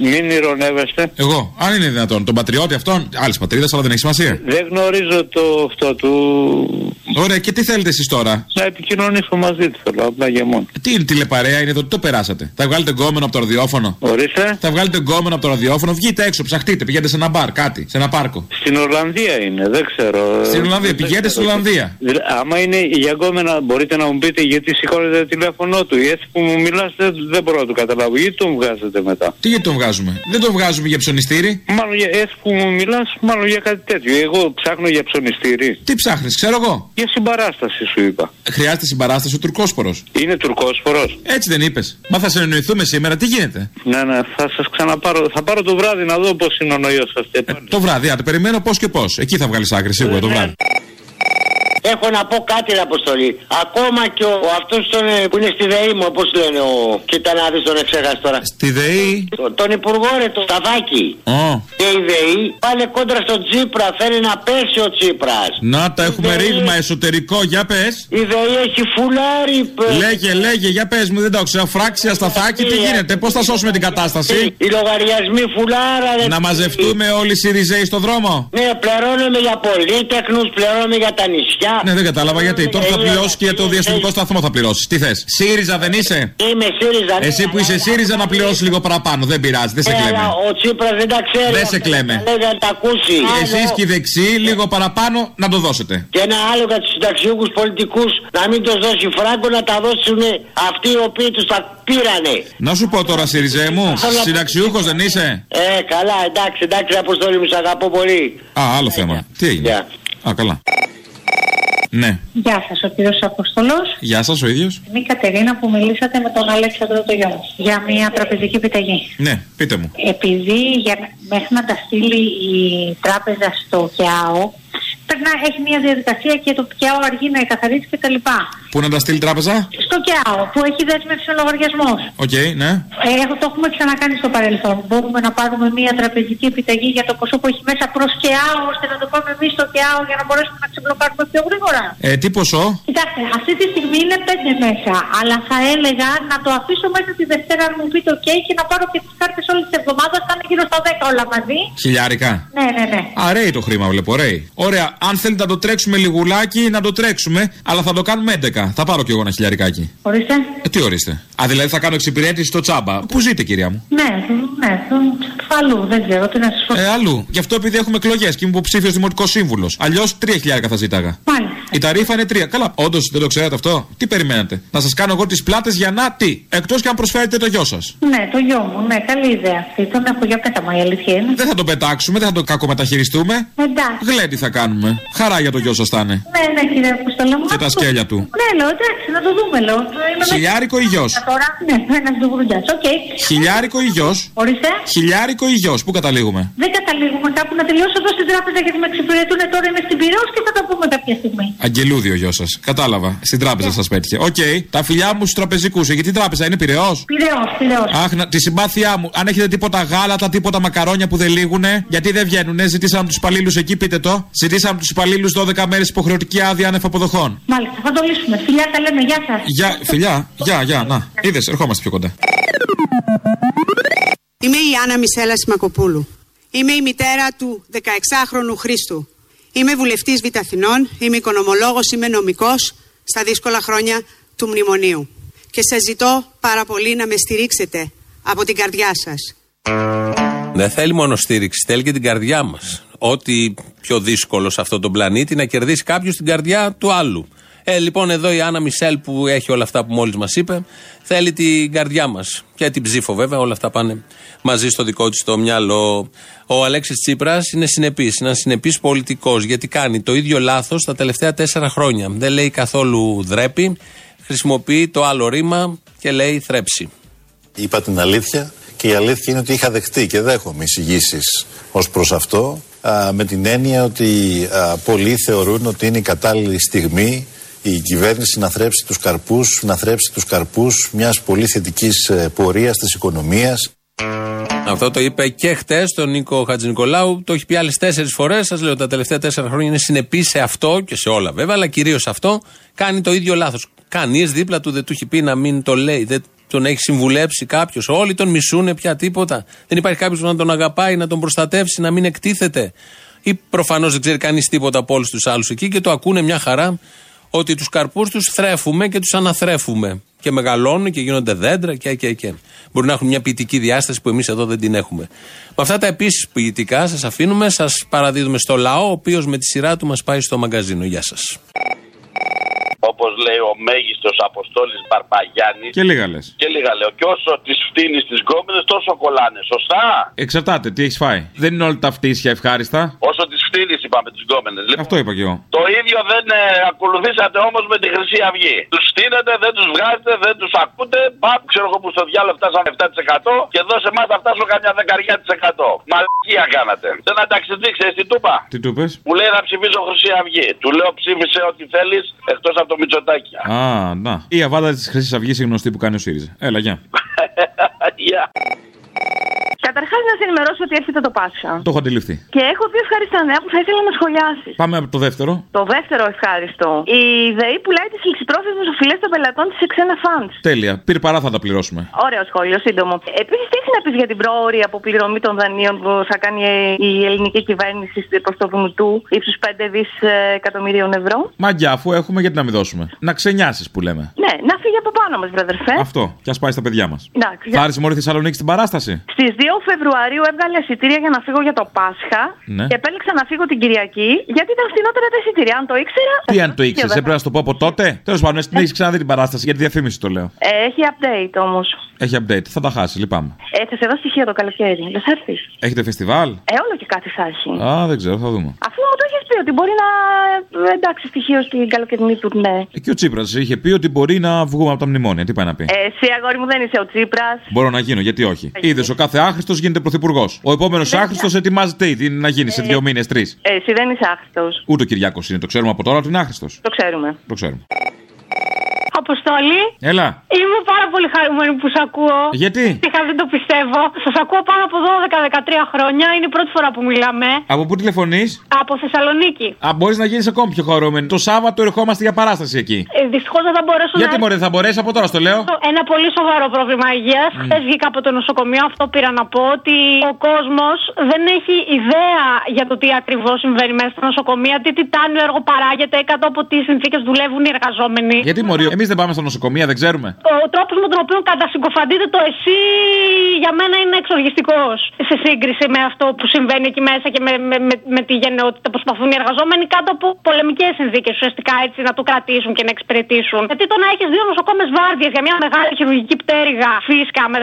ε, μην ηρωνεύεστε. Εγώ, αν είναι δυνατόν. Τον πατριώτη αυτόν, άλλη πατρίδα, αλλά δεν έχει σημασία. Δεν γνωρίζω το αυτό του. Ωραία, και τι θέλετε εσείς τώρα; Να επικοινωνήσω μαζί τους, θέλω απλά και μόνο. Τι είναι τηλεπαρέα, είναι εδώ, τι το περάσατε; Θα βγάλετε γκόμενο από το ραδιόφωνο; Ορίστε. Θα βγάλετε γκόμενο από το ραδιόφωνο, βγείτε έξω, ψαχτείτε, πηγαίνετε σε ένα μπαρ, κάτι, σε ένα πάρκο. Στην Ορλανδία είναι, δεν ξέρω. Στην Ολλανδία, Δεν πηγαίνετε στην ξέρω. Ολλανδία. Δηλαδή, Άμα είναι για γκόμενα, μπορείτε να μου πείτε γιατί σηκώνετε το τηλέφωνό του. Έτσι που μου μιλάτε, δεν μπορώ να το καταλάβω. Γιατί τον βγάζετε μετά; Τι γιατί τον βγάζουμε; Δεν τον βγάζουμε για ψωνιστήρι; Μάλλον για, έτσι που μου μιλάς, μάλλον για κάτι τέτοιο. Εγώ ψάχνω για ψωνιστήρι. Τι ψάχνεις, ξέρω εγώ. Για συμπαράσταση σου είπα. Χρειάζεται συμπαράσταση ο τουρκόσπορος. Είναι τουρκόσπορος. Έτσι δεν είπες. Μα θα συνεννοηθούμε σήμερα, τι γίνεται; Ναι, ναι, θα σας ξαναπάρω. Θα πάρω το βράδυ να δω πώς είναι ο νοϊό σας. Το βράδυ, άντε περιμένω πώς και πώς. Εκεί θα βγάλεις άκρη σίγουρα το βράδυ. Έχω να πω κάτι, ρε Αποστολή. Ακόμα και ο, ο αυτός που είναι στη ΔΕΗ μου, όπως λένε ο. Κοίτα να δεις τον εξέχασε τώρα. Στη ΔΕΗ; Το- τον υπουργό, ρε, το Σταβάκι. Ω. Και η ΔΕΗ πάλι κόντρα στον Τσίπρα. Θέλει να πέσει ο Τσίπρας. Να τα έχουμε ρήγμα εσωτερικό, για πες. Η ΔΕΗ έχει φουλάρι. παι- Λέγε, λέγε, για πες μου, δεν το ξέρω. Φράξια σταθάκι, τι γίνεται, πώς θα σώσουμε την κατάσταση; Οι λογαριασμοί φουλάρα, ρε. Να μαζευτούμε όλοι οι Σιριζέοι στο δρόμο; Ναι, πληρώνουμε για πολίτεχνου, πληρώνουμε για τα νησιά. Ναι, δεν κατάλαβα γιατί. Τώρα θα πληρώσει και το διαστημικό σταθμό θα πληρώσει. Τι θες. ΣΥΡΙΖΑ δεν είσαι; Είμαι ΣΥΡΙΖΑ. ναι, Εσύ που είσαι ΣΥΡΙΖΑ να πληρώσει λίγο παραπάνω. Δεν πειράζει, δεν σε Ε, κλαίμε. αλλά Ο Τσίπρας δεν τα ξέρει. Δεν σε αυτά. κλαίμε. Λέει να τα ακούσει. Εσείς και οι δεξιοί λίγο παραπάνω να το δώσετε. Και ένα άλλο για τους συνταξιούχους πολιτικούς να μην τους δώσει φράγκο, να τα δώσουν αυτοί οι οποίοι τους τα πήρανε. Να σου πω τώρα, ΣΥΡΙΖΑ μου, συνταξιούχος δεν είσαι; Ε, καλά, εντάξει, εντάξει, Αποστολή μου, σ' αγαπώ πολύ. Α, άλλο θέμα. Τι έγινε; Α, καλά. Ναι. Γεια σας, ο κύριος Αποστολός. Γεια σας, ο ίδιος. Είμαι η Κατερίνα που μιλήσατε με τον Αλέξανδρο το γιο μου για μια τραπεζική επιταγή. Ναι, πείτε μου. Επειδή για, μέχρι να τα στείλει η τράπεζα στο ΚΕΑΟ, πρέπει να έχει μια διαδικασία και το ΚΕΑΟ αργεί να εκκαθαρίσει κτλ. Πού να τα στείλει τράπεζα; Στο ΚΕΑΟ που έχει δέσμευση ο λογαριασμός. Οκ, ναι. Ε, έχω- το έχουμε ξανακάνει στο παρελθόν. Μπορούμε να πάρουμε μια τραπεζική επιταγή για το ποσό που έχει μέσα προς ΚΕΑΟ, ώστε να το πάμε εμείς στο ΚΕΑΟ για να μπορέσουμε να ξεμπλοκάρουμε πιο γρήγορα. Ε, τι ποσό; Κοιτάξτε, αυτή τη στιγμή είναι πέντε μέσα. Αλλά θα έλεγα να το αφήσω μέχρι τη Δευτέρα αν μου πείτε OK και να πάρω και τις κάρτες όλης της εβδομάδας. Θα είναι γύρω στα 10 όλα μαζί. Χιλιάρικα. Ναι, ναι, ναι. Αρέει το χρήμα, βλέπω, ρέει. Ωραία, αν θέλετε να το τρέξουμε λιγουλάκι, να το τρέξουμε, αλλά θα το κάνουμε 11. Θα πάρω κι εγώ ένα χιλιαρικάκι. Ορίστε. Ε, τι ορίστε. Α, δηλαδή θα κάνω εξυπηρέτηση στο τσάμπα. Πού ζείτε, κυρία μου; Ναι, ναι. Θα Αλλού, δεν ξέρω τι να σας πω. Ε, αλλού. Γι' αυτό επειδή έχουμε εκλογές και είμαι υποψήφιος δημοτικός σύμβουλος. Αλλιώς 3.000 θα ζήταγα. Μάλιστα. Η ταρήφα είναι 3. Καλά, όντως δεν το ξέρετε αυτό. Τι περιμένετε; Να σας κάνω εγώ τις πλάτες για να τι; Εκτός και αν προσφέρετε το γιο σας. Ναι, το γιο μου, ναι, καλή ιδέα αυτή. Τον έχω για πέταμα η αλήθεια είναι. Δεν θα το πετάξουμε, δεν θα το κακομεταχειριστούμε. Εντάξει. Γλέντι θα κάνουμε. Χαρά για το γιο σας θα είναι. Ναι, ναι, κύριε Αποστολό μου. Και τα σκέλια του. Ναι, λέω, εντάξει, να το δούμε, λέω. Είμαι Χιλιάρικο ή γιος; Τώρα, ναι, ένα ντουβουρντζά. Οκ. Χιλιάρικο ή γιο. Ορίστε. Χιλιάρικο ή γιο. Πού καταλήγουμε; Δεν καταλήγουμε κάπου να τελειώσω εδώ στην τράπεζα γιατί με εξυπηρετούν τώρα είμαι στην Πυραιός και θα τα πούμε κάποια στιγμή. Αγγελούδι ο γιος σας. Κατάλαβα. Στην τράπεζα σας πέτυχε. Οκ. Τα φιλιά μου στους τραπεζικούς. Γιατί τράπεζα είναι πυρεό. Πυραιός, Πυραιός. Αχ, να- τη συμπάθειά μου. Αν έχετε τίποτα γάλατα, τίποτα μακαρόνια που δεν λήγουνε, γιατί δεν βγαίνουνε, ζητήσαμε από τους υπαλλήλους εκεί, πείτε το. Ζητήσαμε από τους υπαλλήλους 12 μέρες υποχρεωτική άδεια άνευ αποδοχών. Μάλιστα, θα το λύσουμε. Φιλιά, τα λέμε, γεια σας. Γεια, φιλιά, γεια, γεια, να. Είδες, ερχόμαστε πιο κοντά. Είμαι η Άννα Μισέλα Σιμακοπούλου. Είμαι η μητέρα του 16χρονου Χρήστου. Είμαι βουλευτής Β' Αθηνών, είμαι οικονομολόγος, είμαι νομικός στα δύσκολα χρόνια του μνημονίου. Και σας ζητώ πάρα πολύ να με στηρίξετε από την καρδιά σας. Δεν θέλει μόνο στήριξη, θέλει και την καρδιά μας. Ό,τι πιο δύσκολο σε αυτόν τον πλανήτη να κερδίσει κάποιος την καρδιά του άλλου. Ε, λοιπόν, εδώ η Άννα Μισελ που έχει όλα αυτά που μόλις μας είπε, θέλει την καρδιά μας. Και την ψήφο, βέβαια, όλα αυτά πάνε μαζί στο δικό της το μυαλό. Ο Αλέξης Τσίπρας είναι συνεπής, είναι ένας συνεπής πολιτικός, γιατί κάνει το ίδιο λάθος τα τελευταία τέσσερα χρόνια. Δεν λέει καθόλου δρέπη, χρησιμοποιεί το άλλο ρήμα και λέει θρέψη. Είπα την αλήθεια και η αλήθεια είναι ότι είχα δεχτεί και δέχομαι εισηγήσεις ως προς αυτό. α, με την έννοια ότι α, πολλοί θεωρούν ότι είναι η κατάλληλη στιγμή η κυβέρνηση να θρέψει τους καρπούς, να θρέψει τους καρπούς μιας πολύ θετικής ε, πορείας της οικονομίας. Αυτό το είπε και χτες τον Νίκο Χατζηνικολάου. Το έχει πει άλλες τέσσερις φορές. Σας λέω τα τελευταία τέσσερα χρόνια είναι συνεπή σε αυτό και σε όλα βέβαια, αλλά κυρίως σε αυτό. Κάνει το ίδιο λάθος. Κανείς δίπλα του δεν του έχει πει να μην το λέει. Δεν τον έχει συμβουλέψει κάποιος. Όλοι τον μισούνε πια τίποτα. Δεν υπάρχει κάποιος που να τον αγαπάει, να τον προστατεύσει, να μην εκτίθεται. Ή προφανώς δεν ξέρει κανείς τίποτα από όλους τους άλλους εκεί και το ακούνε μια χαρά ότι τους καρπούς τους θρέφουμε και τους αναθρέφουμε. Και μεγαλώνουν και γίνονται δέντρα και, και, και. Μπορεί να έχουν μια ποιητική διάσταση που εμείς εδώ δεν την έχουμε. Με αυτά τα επίσης ποιητικά σας αφήνουμε, σας παραδίδουμε στο λαό, ο οποίος με τη σειρά του μας πάει στο μαγκαζίνο. Γεια σας. Όπως λέει ο μέγιστος Αποστόλης Μπαρμπαγιάννης. Και λίγα λες. Και λίγα λέω. Και όσο τι φτύνεις τις γκόμενες, τόσο κολλάνε. Σωστά; Εξαρτάται, τι έχεις φάει. Δεν είναι όλα τα φτύσια ευχάριστα. Όσο τι φτύνεις, είπαμε τι γκόμενες. Αυτό είπα κι εγώ. Το ίδιο δεν ε, ακολουθήσατε όμως με τη Χρυσή Αυγή. Τους στείνετε, δεν τους βγάζετε, δεν τους ακούτε. Παπ, ξέρω εγώ που στο διάλογο φτάσαμε 7% και εδώ σε εμάς θα φτάσουν καμιά δεκαριά τη εκατό. Μαλακία κάνατε. Δεν ανταξιδεί, ξέρει τι του είπα. Τι του πες; Μου λέει να ψηφίσω Χρυσή Αυγή. Του λέω ψήφισε ό,τι θέλεις εκτός από το Μητσοτάκι. Α, να. Η αβάδα της Χρυσής Αυγής είναι γνωστή που κάνει ο ΣΥΡΙΖΑ. Έλα, γεια. Γεια. Καταρχάς, να σε ενημερώσω ότι έρχεται το Πάσχα. Το έχω αντιληφθεί. Και έχω δύο ευχάριστα νέα που θα ήθελα να σχολιάσεις. Πάμε από το δεύτερο. Το δεύτερο ευχάριστο. Η ΔΕΗ πουλάει τις ληξιπρόθεσμες οφειλές των πελατών της σε ξένα φαντς. Τέλεια. Πήρε παρά θα τα πληρώσουμε. Ωραίο σχόλιο, σύντομο. Επίσης, τι έχεις να πεις για την πρόορη αποπληρωμή των δανείων που θα κάνει η ελληνική κυβέρνηση προς το Βουνουτού ύψους 5 δις εκατομμυρίων ευρώ; Μαγκιά, αφού έχουμε, γιατί να μην δώσουμε; Να ξενιάσεις που λέμε. Ναι, να φύγει από πάνω μας, βραδερφέ. Αυτό. Και ας πάει στα παιδιά μας. Εντάξει. Θα άρεσε μόλι Θεσσαλονίκη στην παράσταση. Στις 2 Φεβρουαρίου έβγαλε εισιτήρια για να φύγω για το Πάσχα Ναι. και επέλεξα να φύγω την Κυριακή γιατί ήταν φθηνότερα τα εισιτήρια. Αν το ήξερα. Τι αν το και ήξερες, δεν έπρεπε να σου το πω από τότε. Τέλος πάντων, εσύ την έχει ξαναδεί την παράσταση, για τη διαφήμιση το λέω. Ε, έχει update όμως. Έχει update, θα τα χάσει, λυπάμαι. Ε, θα σε δω στοιχείο το καλοκαίρι. Δεν θα έρθεις. Έχετε φεστιβάλ; Ε, όλο και κάτι θα έχει. Α, δεν ξέρω, θα δούμε. Αφού μου το έχει πει ότι μπορεί να ε, εντάξει στοιχείο στην καλοκαιρινή του, ναι. Ε, Και ο Τσίπρας είχε πει ότι μπορεί να βγούμε από τα μνημόνια. Τι πάει να πει; Ε, εσύ, αγόρι μου, δεν είσαι ο Τσίπρας. Μπορώ να γίνω, γιατί όχι. Είδες, ο κάθε άχρηστος γίνεται πρωθυπουργός. Ο επόμενος άχρηστος ετοιμάζεται ήδη να γίνει σε δύο μήνες, τρεις. Ε, εσύ δεν είσαι άχρηστος. Ούτε ο Κυριάκος είναι, το ξέρουμε από τώρα ότι είναι άχρηστος. Το ξέρουμε. Το ξέρουμε. Αποστόλη. Έλα. Είμαι πάρα πολύ χαρούμενη που σ' ακούω. Γιατί; Είχα, δεν το πιστεύω. Σας ακούω πάνω από 12-13 χρόνια. Είναι η πρώτη φορά που μιλάμε. Από πού τηλεφωνείς; Από Θεσσαλονίκη. Α, μπορείς να γίνεις ακόμη πιο χαρούμενη. Το Σάββατο ερχόμαστε για παράσταση εκεί. Ε, Δυστυχώς δεν θα μπορέσω Γιατί να. μωρέ, θα μπορέσεις; Από τώρα, στο λέω. Ένα πολύ σοβαρό πρόβλημα υγείας. Μμ. Χθες βγήκα από το νοσοκομείο. Αυτό πήρα να πω ότι ο κόσμος δεν έχει ιδέα για το τι ακριβώς συμβαίνει μέσα στα νοσοκομεία, τι τιτάνιο έργο παράγεται, κάτω από τι συνθήκες δουλεύουν οι εργαζόμενοι. Γιατί μωρή, εμείς δεν δεν πάμε στα νοσοκομεία, δεν ξέρουμε. Ο τρόπος με τον οποίο κατασυγκοφαντείτε το εσύ για μένα είναι εξοργιστικός. Σε σύγκριση με αυτό που συμβαίνει εκεί μέσα και με, με, με, με τη γενναιότητα που προσπαθούν οι εργαζόμενοι κάτω από πολεμικές συνθήκες ουσιαστικά έτσι να το κρατήσουν και να εξυπηρετήσουν. Γιατί το να έχεις δύο νοσοκόμες βάρδιες για μια μεγάλη χειρουργική πτέρυγα φύσκα με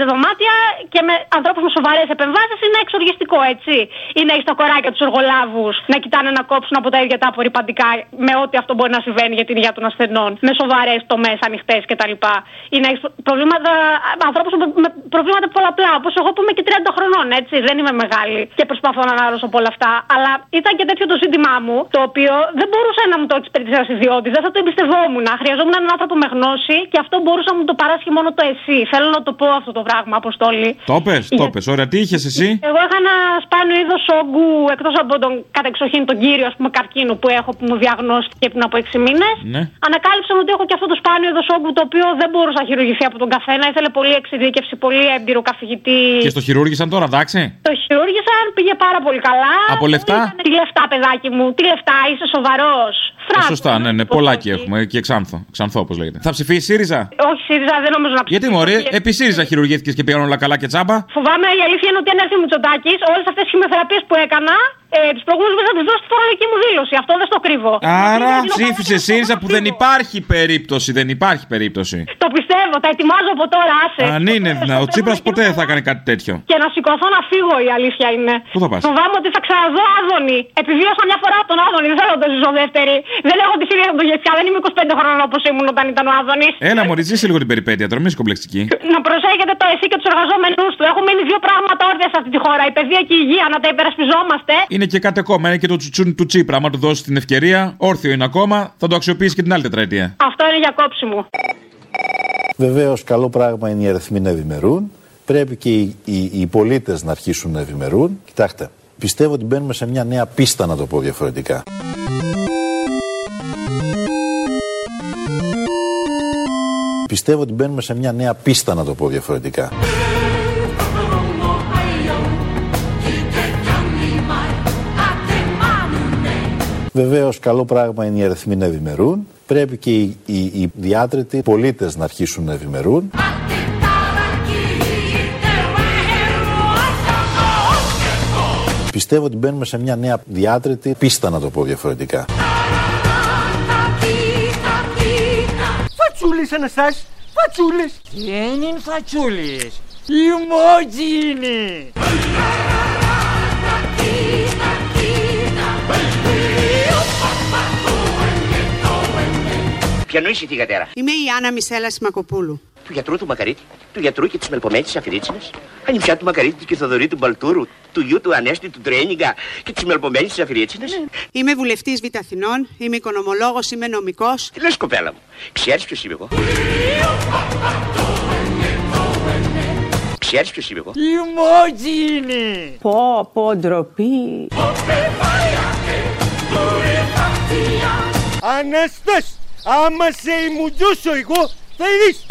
14-15 δωμάτια και με ανθρώπους με σοβαρές επεμβάσεις είναι εξοργιστικό έτσι. Ή να έχεις τα κοράκια τους εργολάβους να κοιτάνε να κόψουν από τα ίδια τα απορριπαντικά με ό,τι αυτό μπορεί να συμβαίνει για την υγεία των ασθενών. Με σοβαρέ τομέ ανοιχτές κτλ. Ή να έχει προβλήματα, ανθρώπους με προβλήματα πολλαπλά. Όπως εγώ που είμαι και 30 χρονών, έτσι. Δεν είμαι μεγάλη και προσπαθώ να ανάρρωσω από όλα αυτά. Αλλά ήταν και τέτοιο το ζήτημά μου, το οποίο δεν μπορούσε να μου το εξυπηρετήσει ένα ιδιώτη. Δεν θα το εμπιστευόμουν. Χρειαζόμουν έναν άνθρωπο με γνώση και αυτό μπορούσε να μου το παράσχει μόνο το εσύ. Θέλω να το πω αυτό το πράγμα, Αποστόλη. Το πες, το πες. Ωραία, τι είχες εσύ; Εγώ είχα ένα σπάνιο είδος όγκου εκτός από τον κατεξοχήν τον κύριο ας πούμε, καρκίνο που έχω που μου διαγνώστηκε πριν από 6 μήνες. Ναι. Ανακάλυψα ότι έχω και αυτό το σπάνιο είδο όγκου το οποίο δεν μπορούσε να χειρουργηθεί από τον καθένα. Ήθελε πολύ εξειδίκευση, πολύ έμπειρο καθηγητή. Και στο χειρούργησαν τώρα, εντάξει; Το χειρούργησαν, πήγε πάρα πολύ καλά. Από λεφτά; Τι λεφτά, παιδάκι μου, τι λεφτά, είσαι σοβαρός. Ε, σωστά, ναι, ναι, πολλάκι έχουμε και ξάνθο. Ξανθό, όπως λέγεται. Θα ψηφίσει ΣΥΡΙΖΑ; Όχι, ΣΥΡΙΖΑ δεν νομίζω να ψηφίσει. Γιατί μωρή, επί ΣΥΡΙΖΑ χειρουργήθηκες και πήγαν όλα καλά και τσάμπα; Φοβάμαι η αλήθεια είναι ότι αν έρθει ο Μητσοτάκης, όλες αυτές τις χημειοθεραπείε που έκανα, ε, τους προηγούμενους μήνε θα τους δώσω τη φορολογική μου δήλωση. Αυτό δεν στο κρύβω. Άρα ψήφισε ΣΥΡΙΖΑ που δεν υπάρχει περίπτωση. Δεν υπάρχει περίπτωση. Το πιστεύω, τα ετοιμάζω από τώρα, άσε. Αν είναι δυνατό. Ο Τσίπρας ποτέ δεν θα έκανε κάτι τέτοιο. Και να σηκωθώ να φύγω, η αλήθεια είναι. Πού θα πας; Φοβάμαι ότι θα ξαναδώ Άδωνη. Επιβίωσα μια φορά από τον Άδωνη, δεν θέλω να το ζήσω δεύτερη. Δεν έχω τη σειρά του Γεσιά, δεν είμαι 25 χρόνων όπως ήμουν όταν ήταν ο Άδωνης. Έλα, Μωρή, ζήσει λίγο την περιπέτεια, τώρα μην είσαι κομπλεξική. Να προσέχετε το εσύ και τους εργαζόμενους του. Έχουμε μείνει δύο πράγματα όρθια σε αυτή τη χώρα. Η παιδεία και η υγεία, να τα υπερασπιζόμαστε. Είναι και κάτι ακόμα, είναι και το τσουτσούν του Τσίπρα. Άμα του δώσεις την ευκαιρία, όρθιο είναι ακόμα, θα το αξιοποιήσει και την άλλη τετραετία. Αυτό είναι για κόψιμο. Βεβαίως, καλό πράγμα είναι οι αριθμοί να ευημερούν. Πρέπει και οι, οι, οι πολίτες να αρχίσουν να ευημερούν. Κοιτάξτε, πιστεύω ότι μπαίνουμε σε μια νέα πίστα, να το πω διαφορετικά. Πιστεύω ότι μπαίνουμε σε μια νέα πίστα, να το πω διαφορετικά. Βεβαίως, καλό πράγμα είναι οι αριθμοί να ευημερούν. Πρέπει και οι, οι, οι διάτρετοι πολίτες να αρχίσουν να ευημερούν. Πιστεύω ότι μπαίνουμε σε μια νέα διάτρετη πίστα, να το πω διαφορετικά. Φατσούλης Αναστάς, φατσούλης. Δεν είναι φατσούλης; Λιμότζι είναι. Ποιανού είσαι τη γατέρα. Είμαι η Άννα Μισέλα Σιμακοπούλου. Του γιατρού του Μακαρίτη, του γιατρού και της μελπομένη της Αφιρίτσινα. Ανιψιά του Μακαρίτη και Θοδωρή του Μπαλτούρου, του γιου του Ανέστη του Τρένιγκα και της μελπομένη της Αφιρίτσινα. Είμαι βουλευτής Β' Αθηνών, είμαι οικονομολόγος, είμαι νομικός. Τι λες, κοπέλα μου, ξέρεις ποιος είμαι εγώ; Ξέρεις ποιος είμαι εγώ; Λιμότζι είναι. Πω, πω, ντροπή. Αναστάς, άμα σε ημουντώσω εγώ, θα δεις.